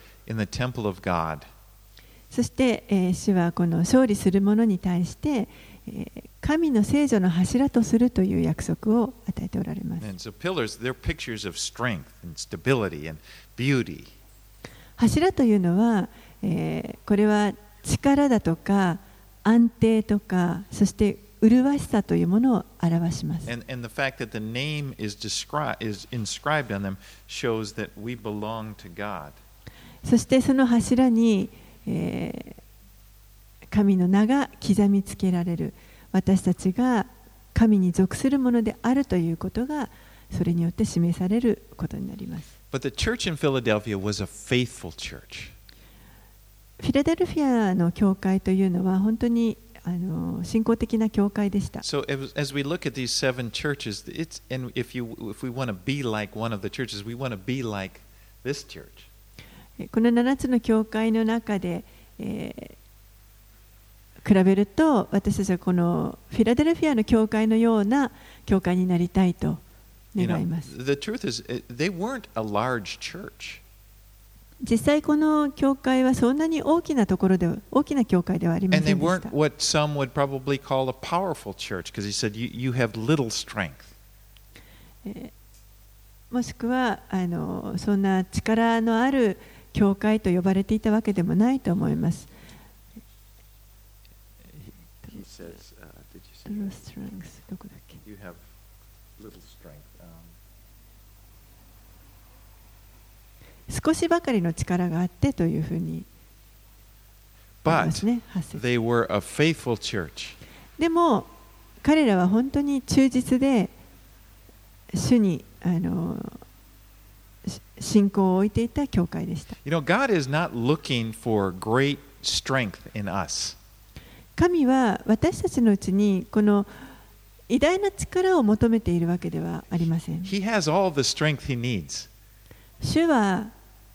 そして、えー、主はこの勝利する者に対して、えー、神の聖女の柱とするという約束を与えておられます。So、pillars, 柱というのは、えー、これは力だとか安定とかそして麗しさというものを表します。そしてその柱に、えー神の名が刻みつけられる私たちが神に属するものであるということがそれによって示されることになります。But the church in Philadelphia was a faithful church. フィラデルフィアの教会というのは本当にあの信仰的な教会でした。So as, as we look at these seven churches, it's and if you if we want to be like one of the churches, we want to be like this church. この7つの教会の中で、え、比べると私たちはこのフィラデルフィアの教会のような教会になりたいと願います。実際この教会はそんなに大きなところで大きな教会ではありませんでした。もしくはあのそんな力のある教会と呼ばれていたわけでもないと思います。少しばかりの力があってというふうに。でも彼らは本当に忠実で主にあの信仰を置いていた教会でした。神は私たちのうちにこの偉大な力を求めているわけではありません。He has all the strength he needs. 主は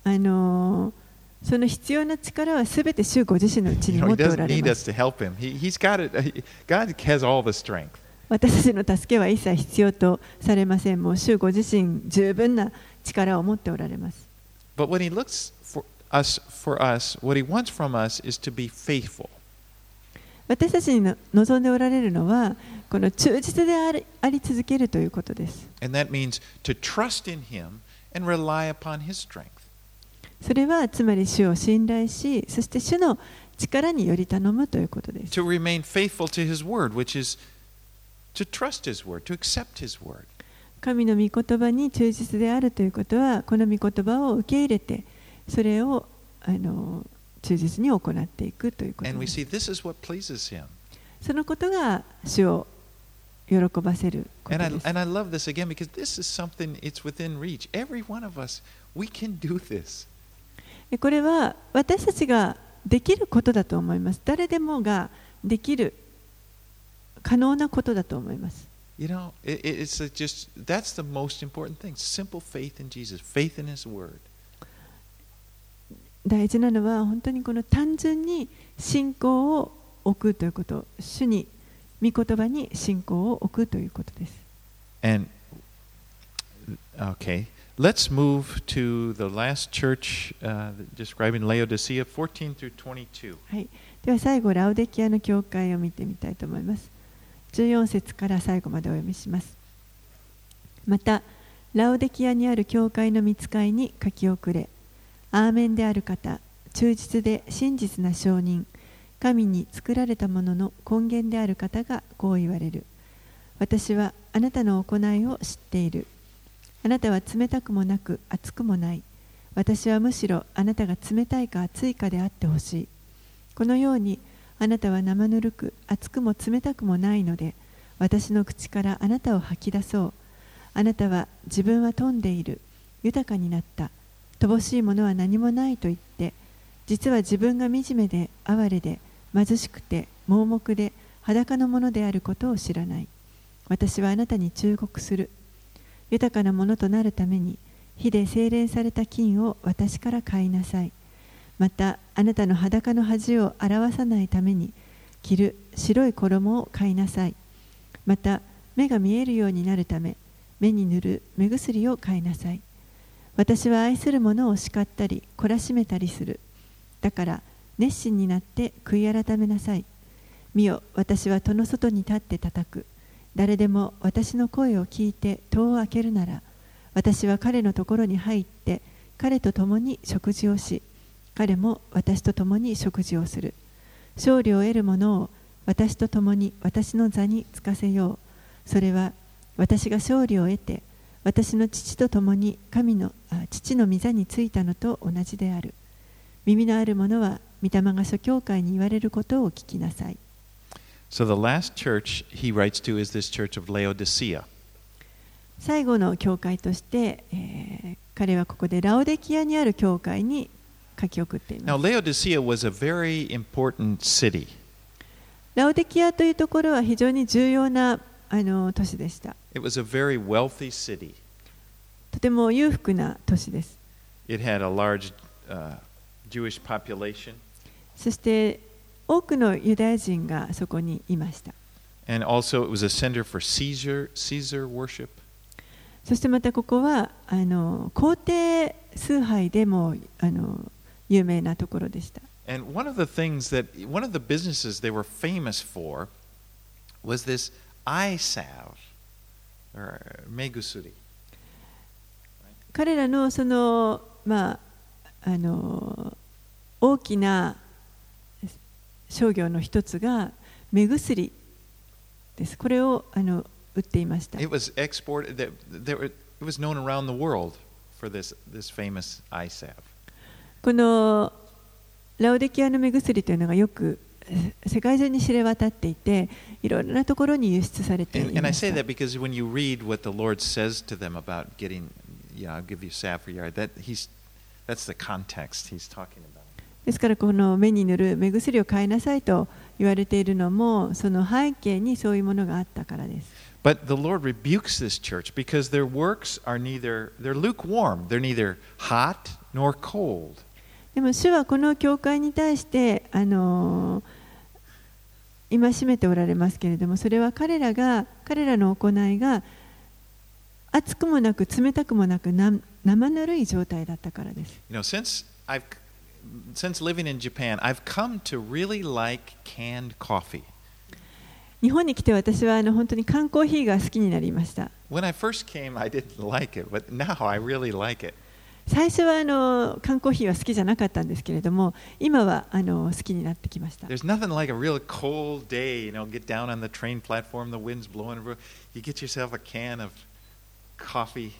あのその必要な力はすべて主ご自身のうちに持っておられます。You know, he he, he, 私たちの助けは一切必要とされません。もう主ご自身十分なを持っておられます But when he looks for us, for us, what he wants from us is to be faithful. 私たちにの望んでおられるのはこの忠実でありあり続けるということです And that means to trust in him and rely upon his strength. それはつまり主を信頼しそして主の力により頼むということです To remain faithful to his word, which is to trust his word, to accept his word. 神の御言葉に忠実であるということは、この御言葉を受け入れて、それをあの忠実に行っていくということです。そのことが主を喜ばせることです。これは私たちができることだと思います。誰でもができる可能なことだと思います。You know, it, it- it's a just, that's the most important thing. Simple faith in Jesus, faith in his word. 大事なのは本当にこの単純に信仰を置くということ主に御言葉に信仰を置くということです And, okay, let's move to the last church uh, describing Laodicea, 14 through 22. はい、では最後ラウデキアの教会を見てみたいと思います 14節から最後までお読みします。またラウデキアにある教会の見つかいに書き遅れアーメンである方忠実で真実な証人神に作られたものの根源である方がこう言われる。私はあなたの行いを知っている。あなたは冷たくもなく熱くもない。私はむしろあなたが冷たいか熱いかであってほしい。このようにあなたは生ぬるく熱くも冷たくもないので私の口からあなたを吐き出そう。あなたは自分は富んでいる豊かになった。乏しいものは何もないと言って実は自分が惨めで哀れで貧しくて盲目で裸のものであることを知らない。私はあなたに忠告する。豊かなものとなるために火で精錬された金を私から買いなさい。またあなたの裸の恥を表さないために着る白い衣を買いなさい。また目が見えるようになるため目に塗る目薬を買いなさい。私は愛する者を叱ったり懲らしめたりする。だから熱心になって悔い改めなさい。見よ私は戸の外に立って叩く。誰でも私の声を聞いて戸を開けるなら私は彼のところに入って彼と共に食事をし彼も私と共に食事をする。勝利を得る者を私と共に私の座につかせよう。それは私が勝利を得て私の父と共に神のあ父の御座についたのと同じである。耳のある者は御霊が諸教会に言われることを聞きなさい。So the last church he writes to is this church of Laodicea. 最後の教会として、えー彼はここでラオデキアにある教会に書き送ってい Now, ます Laodicea was a very important city. ラオデキアというところは非常に重要なあの都市でした It was a very wealthy city. とても裕福な都市です It had a large uh, Jewish population, そして多くのユダヤ人がそこにいました and also it was a center for Caesar Caesar worship. そしてまたここはあの皇帝崇拝でもあの有名なところでした And one of the things that one of the businesses they were famous for was this eye salve or megusuri. 彼らのそのまああの大きな商業の一つが目薬ですこれをあの売っていました It was exported. There were, it was known around the world for this this famous eye salve. このラオデキアの目薬というのがよくえ世界中に知れ渡っていていろいろなところに輸出されてい And, and I まし say た that because when you read what the Lord says to them about getting, yeah, I'll give you sapphire yard, that he's, that's the context he's talking about. ですからこの目に塗る目薬を買いなさいと言われているのもその背景にそういうものがあったからです。But the Lord rebukes this church because their works are neither, they're lukewarm. They're neither hot nor cold. でも主はこの教会に対してあの今しめておられますけれどもそれは彼らが彼らの行いが熱くもなく冷たくもなくな生ぬるい状態だったからです。You know, since I've, since living in Japan, I've come to really like canned coffee. 日本に来て私はあの本当に缶コーヒーが好きになりました。When I first came, I didn't like it, but now I really like it. 最初はあの缶コーヒーは好きじゃなかったんですけれども今はあの好きになってきました。There's nothing like a real cold day, you know, get down on the train platform, the wind's blowing, you get yourself a can of coffee,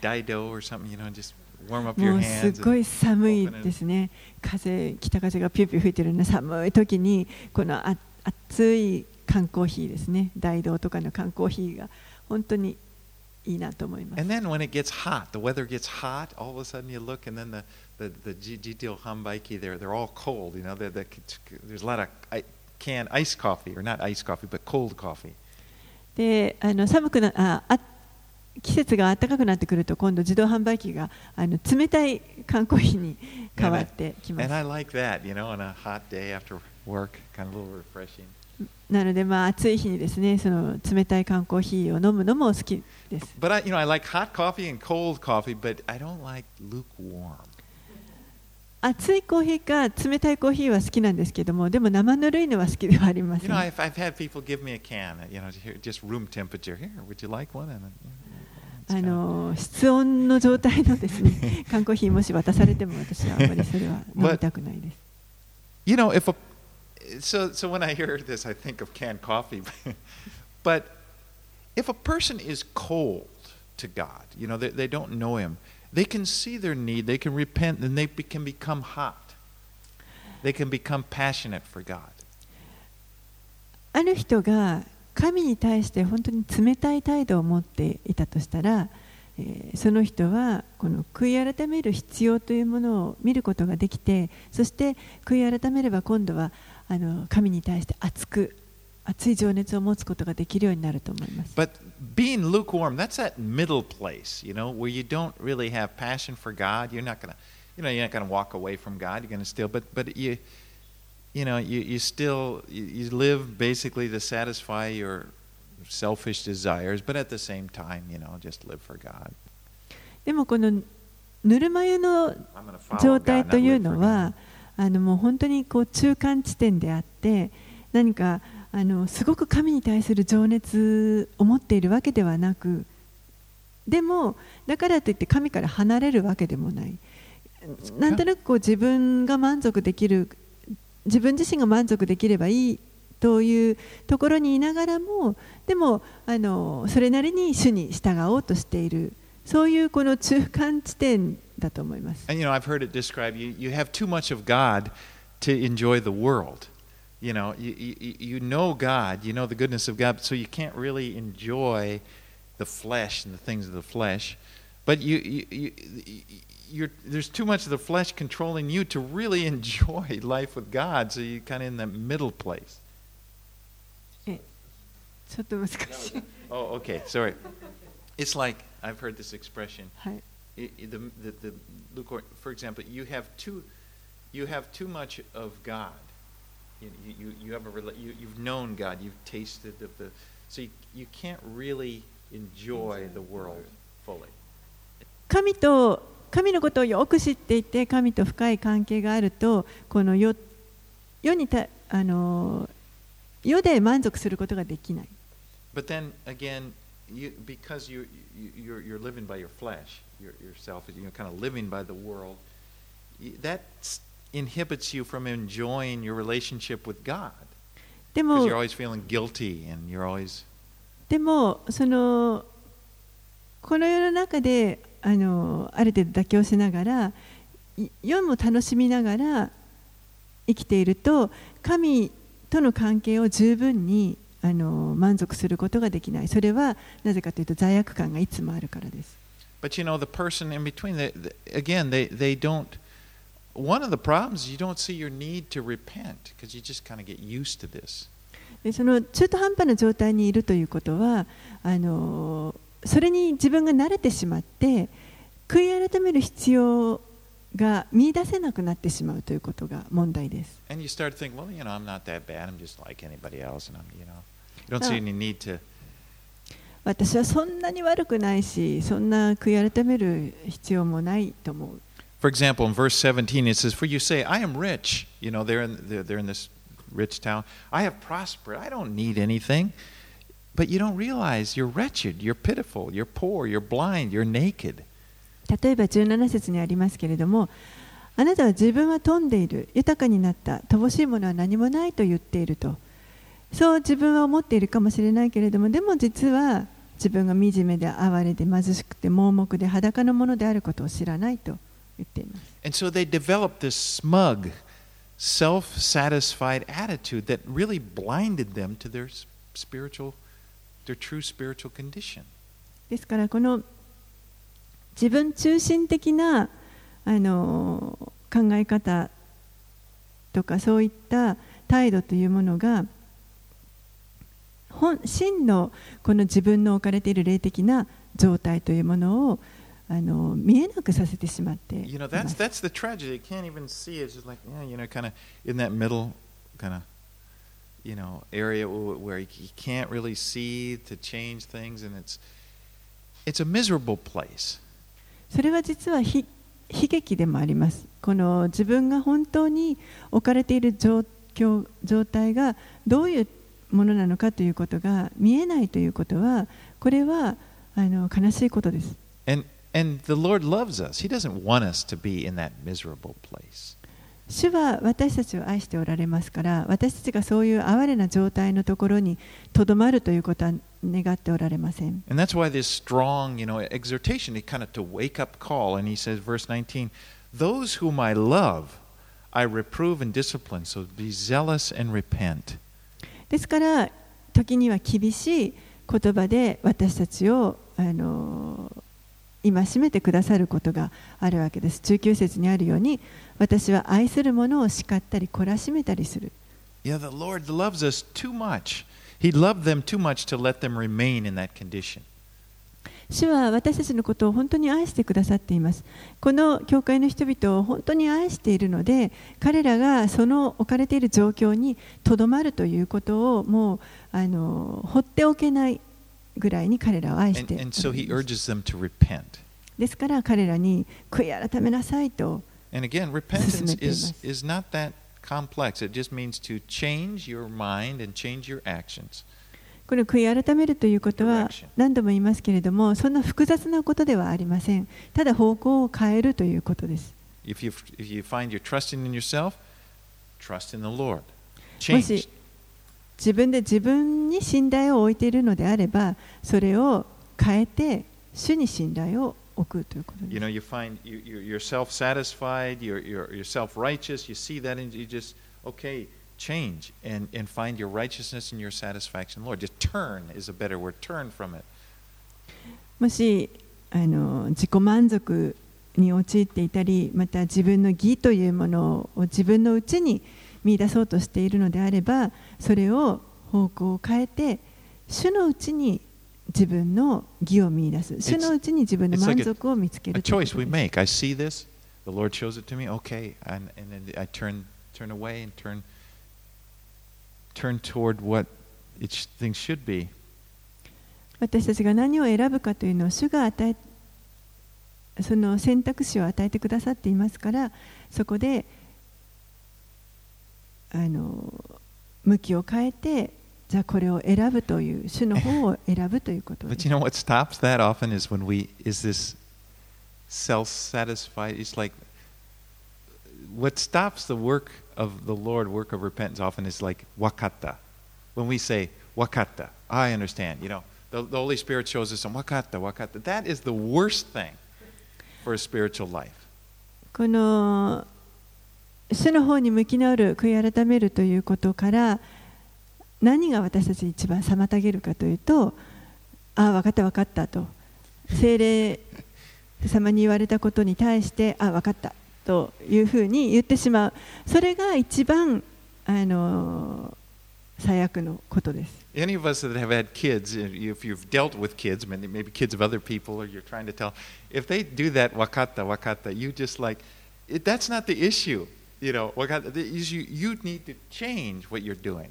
Dido or something, you know, and just warm up もうす.ごい寒いですね、風北風がピューピュー吹いてるような寒い時に、このあ熱い缶コーヒーですね、大道とかの缶コーヒーが本当にいいなと思います。 And then when it gets hot, the weather gets hot, all of a sudden you look and then the, the, the G- GTO Hambaiki, they're, they're all cold, you know, they're, they're, there's a lot of I- canned iced coffee, or not iced coffee, but cold coffee. であの寒くなああ季節が暖かくなってくると今度自動販売機があの冷たい缶コーヒーに変わってきま And す I。like that, you know, on a hot day after work, kind of a little refreshing. なのでまあ暑い日にですねその冷たい缶コーヒーを飲むのも好きです。But I, you know, I like hot coffee and cold coffee, but I don't like lukewarm. 熱いコーヒーか冷たいコーヒーは好きなんですけどもでも生ぬるいのは好きではありませ You ん know, I've, I've had people give me a can, you know, just room temperature. Here, would you like one? And, uh, it's あの室温の状態のですね缶コーヒーもし渡されても私はあまりそれは飲みたくないです。You know, if a so so when I hear this, I think of canned coffee. but if a person is cold to God, you know, they, they don't know Him, they can see their need, they can repent, and they be, can become hot. They can become passionate for God. ある人が神に対して本当に冷たい態度を持っていたとしたら、えーその人はこの悔い改める必要というものを見ることができてそして悔い改めれば今度はあの神に対して熱く熱い情熱を持つことができるようになると思います。But being lukewarm, that's that middle place, you know, where you don't really have passion for God. You're not gonna, you know, you're not gonna walk away from God. You're gonna still, but but you, you know, you, you still you, you live basically to satisfy your selfish desires, but at the same time, you know, just live for God. でもこのぬるま湯の状態というの God. はあのもう本当にこう中間地点であって何かあのすごく神に対する情熱を持っているわけではなくでもだからといって神から離れるわけでもない。なんとなくこう自分が満足できる自分自身が満足できればいいというところにいながらもでもあのそれなりに主に従おうとしている。そういうこの中間地点だと思います。 And you know, I've heard it described. You you have too much of God to enjoy the world. You know, you, you, you know God, you know the goodness of God, so you can't really enjoy the flesh and the things of the flesh. But you, you, you, you're, there's too much of the flesh controlling you to really enjoy life with God, so you're kind of in the middle place. ちょっと難しい。 Oh, okay, sorry. It's like, I've heard this expression. はい。 The, the, the lukewarm, for example, you have too, you have too much of God. You, you, you have a, you, you've known God, you've tasted of the, so you, you can't really enjoy the world fully. 神と神のことをよく知っていて神と深い関係があるとこの世世にたあの世で満足することができない。But then again, you, because you, you, you're, you're living by your flesh, your, yourself, you're kind of living by the world, that inhibits you from enjoying your relationship with God. で Because も you're always feeling guilty and you're always でもそのこの世の中であのある程度妥協しながらい世も楽しみながら生きていると神との関係を十分にあの満足することができない。それはなぜかというと罪悪感がいつもあるからです。But you know, the person in between, they, they, again, they, they don't. One of the problems, you don't see your need to repent because you just kind of get used to this. でその中途半端な状態にいるということはあのそれに自分が慣れてしまって悔い改める必要が見出せなくなってしまうということが問題です。And you start thinking, well, you know, I'm not that bad. I'm just like anybody else. And I'm, you know, you don't see any need to. 私はそんなに悪くないし、そんな悔い改める必要もないと思う。For example, in verse 17, it says, For you say, I am rich. You know, they're in, they're, they're in this rich town. I have prospered. I don't need anything. But you don't realize you're wretched. You're pitiful. You're poor. You're blind. You're naked. 例えば17節にありますけれども、あなたは自分は富んでいる、豊かになった、乏しいものは何もないと言っていると。そう自分は思っているかもしれないけれども、でも実は自分が惨めで哀れで貧しくて盲目で裸のものであることを知らないと言っています。And so they developed this smug, self satisfied attitude that really blinded them to their spiritual, their true spiritual condition. ですからこの自分中心的なあの考え方とかそういった態度というものが本真のこの自分の置かれている霊的な状態というものをあの見えなくさせてしまって。それは実は悲劇でもあります。この自分が本当に置かれている状況状態がどういうものなのかということが見えないということはこれはあの悲しいことです。And, and the Lord loves us. He doesn't want us to be in that miserable place. 主は私たちを愛しておられますから私たちがそういう哀れな状態のところにとどまるということは願っておられません。And that's why this strong, you know, exhortation, it kind of to wake up call. And he says, verse 19, those whom I love, I reprove and discipline. So be zealous and repent. ですから時には厳しい言葉で私たちをあの戒めてくださることがあるわけです。中級節にあるように私は愛する者を叱ったり懲らしめたりする。Yeah, the Lord loves us too much. He loved them too much to let them remain in that condition. 主は私たちのことを本当に愛してくださっています。この教会の人々を本当に愛しているので、彼らがその置かれている状況にとどまるということをもうあの放っておけないぐらいに彼らを愛しておられ and ま so す he urges them to repent. ですから彼らに悔い改めなさいと And again, repentance 進めています is, is not that complex. It just means to change your mind and change your actions. これ悔い改めるということは何度も言いますけれども、そんな複雑なことではありません。ただ方向を変えるということです。もし自分で自分に信頼を置いているのであれば、それを変えて、主に信頼を置くということです。Change and, and find your righteousness and your satisfaction. Lord, just turn is a better word. Turn from it. もしあの自己満足に陥っていたりまた自分の義というものを自分のうちに見出そうとしているのであればそれを方向を変えて主のうちに自分の義を見出す主のうちに自分の it's like 満足を見つけ A るという choice こと we make. I see this, the Lord shows it to me, okay, and, and then I turn, turn away and turn, turn toward what it sh- things should be. 私たちが何を選ぶかというのを主が与えその選択肢を与えてくださっていますからそこであの向きを変えてじゃあこれを選ぶという主の方を選ぶということで But す you know what stops that often is when we is this self-satisfied. It's like what stops the work of the Lord, work of repentance, often is like wakata. When we say wakata, I understand. You know, the, the Holy Spirit shows us some wakata, wakata. That is the worst thing for a spiritual life. この主の方に向き直る悔い改めるということから何が私たち一番妨げるかというとああ分かった分かったと精霊様に言われたことに対してああ分かったというふうに言ってしまうそれが一番あの最悪のことです Any of us that have had kids, if you've dealt with kids, maybe maybe kids of other people, or you're trying to tell, if they do that wakata, wakata, you just like, it, that's not the issue. You know, wakata, the issue, you need to change what you're doing.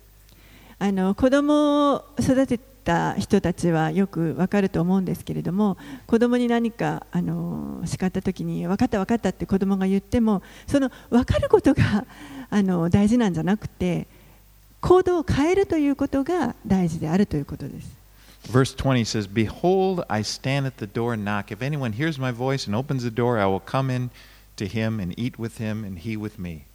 あの子供を育てた人たちはよくわかると思うんですけれども子供に何かあの叱った時に分かった分かったって子供が言ってもその分かることがあの大事なんじゃなくて行動を変えるということが大事であるということです。Verse 20 says, Behold, I stand at the door and knock. If anyone hears my voice and opens the door, I will come in to him and eat with him and he with me.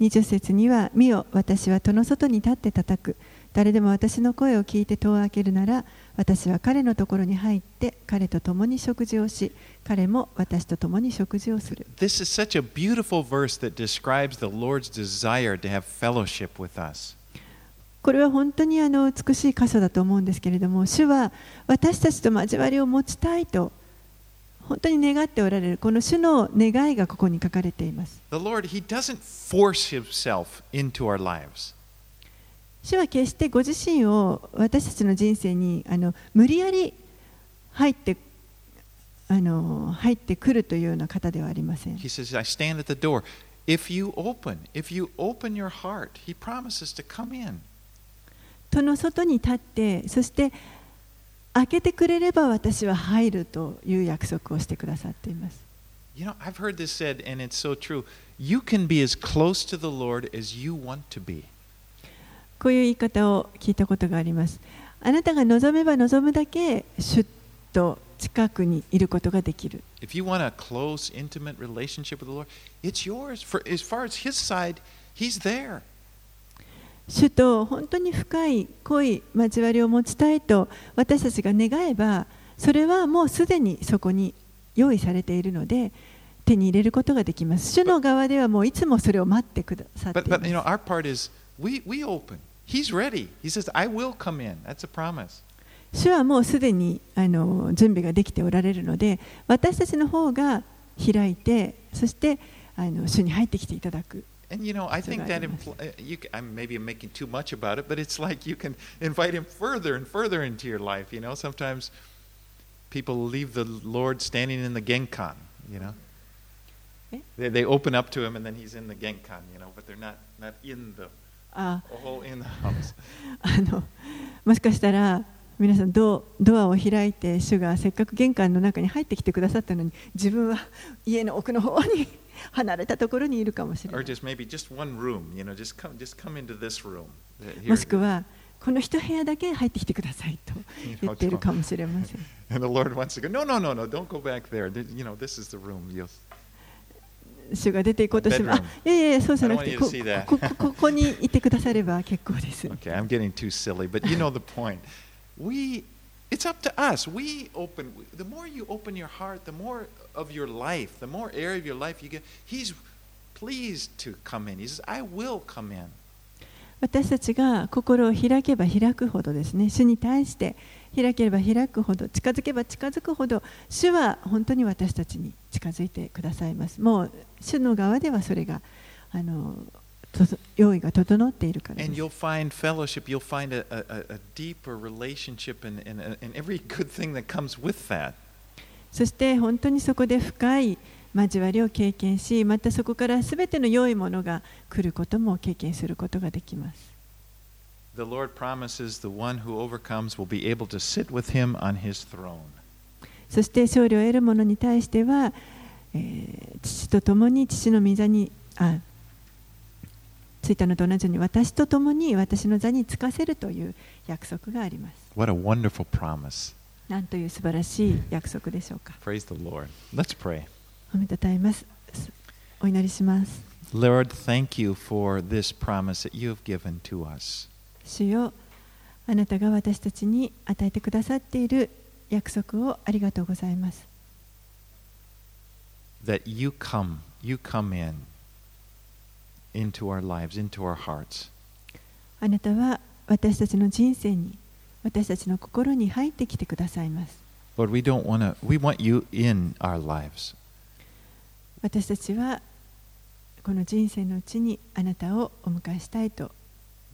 20節には「見よ私は戸の外に立って叩く誰でも私の声を聞いて戸を開けるなら私は彼のところに入って彼と共に食事をし彼も私と共に食事をする This is such a beautiful verse that describes the Lord's desire to have fellowship with us. これは本当にあの美しい箇所だと思うんですけれども主は私たちと交わりを持ちたいと本当に願っておられるこの主の願いがここに書かれています The Lord, He doesn't force Himself into our lives. 主は決してご自身を私たちの人生にあの無理やり入ってあの入ってくるというような方ではありません He says, I stand at the door. If you open, if you open your heart, He promises to come in. 戸の外に立ってそして開けてくれれば私は入るという約束をしてくださっています You know, I've heard this said, and it's so true. You can be as close to the Lord as you want to be. こういう言い方を聞いたことがありますあなたが望めば望むだけ主と近くにいることができる If you want a close, intimate relationship with the Lord, it's yours. For as far as His side, He's there. 主と本当に深い濃い交わりを持ちたいと私たちが願えばそれはもうすでにそこに用意されているので手に入れることができます主の側ではもういつもそれを待ってくださってい But, ま but you know, す our part is we, we open. He's ready. He says, I will come in. That's a promise. 主はもうすでにあの準備ができておられるので私たちの方が開いてそしてあの主に入ってきていただく And you know, I think that impl- uh, you can, I'm maybe I'm making too much about it, but it's like you can invite him further and further into your life. You know, sometimes people leave the Lord standing in the genkan. You know, Eh? they, they open up to him and then he's in the genkan. You know, but they're not not in the あ, あのもしかしたら皆さんド,ドアを開いて主がせっかく玄関の中に入ってきてくださったのに自分は家の奥の方に離れたところにいるかもしれない。もしくはこの一部屋だけ入ってきてくださいと言っているかもしれません。And the Lord wants to go, no, no, no, no, don't go back there. You know, this is the room. You'll 主が出て行こうとしてもあ Bedroom. いやいやそうじゃなくてこここここにいてくだされば結構です Okay, I'm getting too silly, but you know the point. We, it's up to us. We open. The more you open your heart, the more of your life, the more area of your life you get. He's pleased to come in. He says, "I will come in." 私たちが心を開けば開くほどですね主に対して開ければ開くほど近づけば近づくほど主は本当に私たちに近づいてくださいますもう主の側ではそれがあの用意が整っているか。そして本当にそこで深い交わりを経験し、またそこからすべての良いものが来ることも経験することができます。そして勝利を得る者に対しては、えー父と共に父の御座にあついたのと同じように私と共に私の座につかせるという約束があります What a wonderful promise. なんという素晴らしい約束でしょうか Praise the Lord. Let's pray. 褒めたたえますお祈りします Lord, thank you for this promise that you have given to us. 主よあなたが私たちに与えてくださっている約束をありがとうございます That you come, you come in into our lives, into our hearts. あなたは私たちの人生に私たちの心に入ってきてくださいます Lord, we don't want to, we want you in our lives. 私たちはこの人生のうちにあなたをお迎えしたいと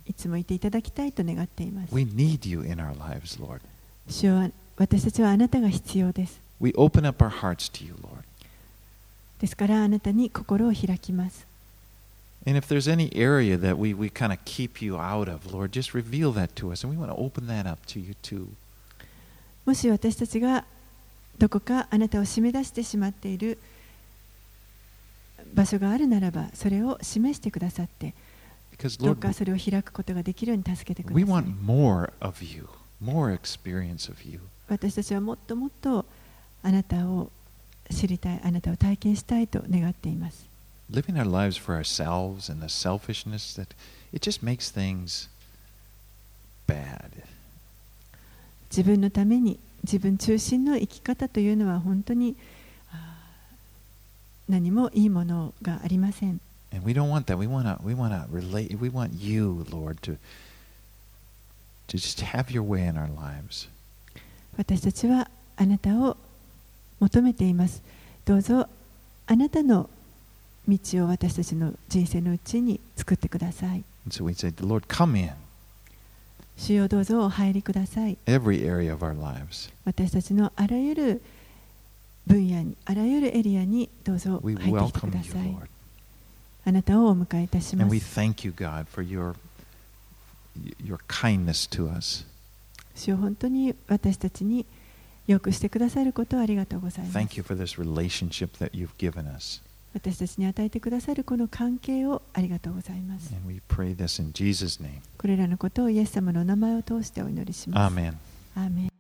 いつもいていただきたいと願っています We need you in our lives, Lord. 主よ私たちはあなたが必要です We open up our hearts to you, Lord. ですからあなたに心を開きます And if there's any area that we, we kind of keep you out of, Lord, just reveal that to us. And we want to open that up to you too. もし私たちがどこかあなたを締め出してしまっている場所があるならばそれを示してくださって Because, どう Lord, かそれを開くことができるように助けてく we ださい want more of you, more experience of you. 私たちはもっともっとあなたを知りたいあなたを体験したいと願っています Living our lives for ourselves and the selfishness that it just makes things bad. 自分のために自分中心の生き方というのは本当に何もいいものがありません And we don't want that. We want to we want to relate we want you, Lord, to to just have your way in our lives. 私たちはあなたを求めていますどうぞあなたの道を私たちの人生のうちに作ってください so we say, Lord, come in 主よどうぞお入りください every area of our lives. 私たちのあらゆる分野にあらゆるエリアにどうぞ We 入ってきてく welcome だ you, さい Lord. あなたをお迎えいたしま And we す thank you, God, for your your kindness to us. 主よ本当に私たちによくしてくださることをありがとうございます Thank you for this relationship that you've given us. 私たちに与えてくださるこの関係をありがとうございます And we pray this in Jesus' name. これらのことをイエス様のお名前を通してお祈りします Amen. アーメン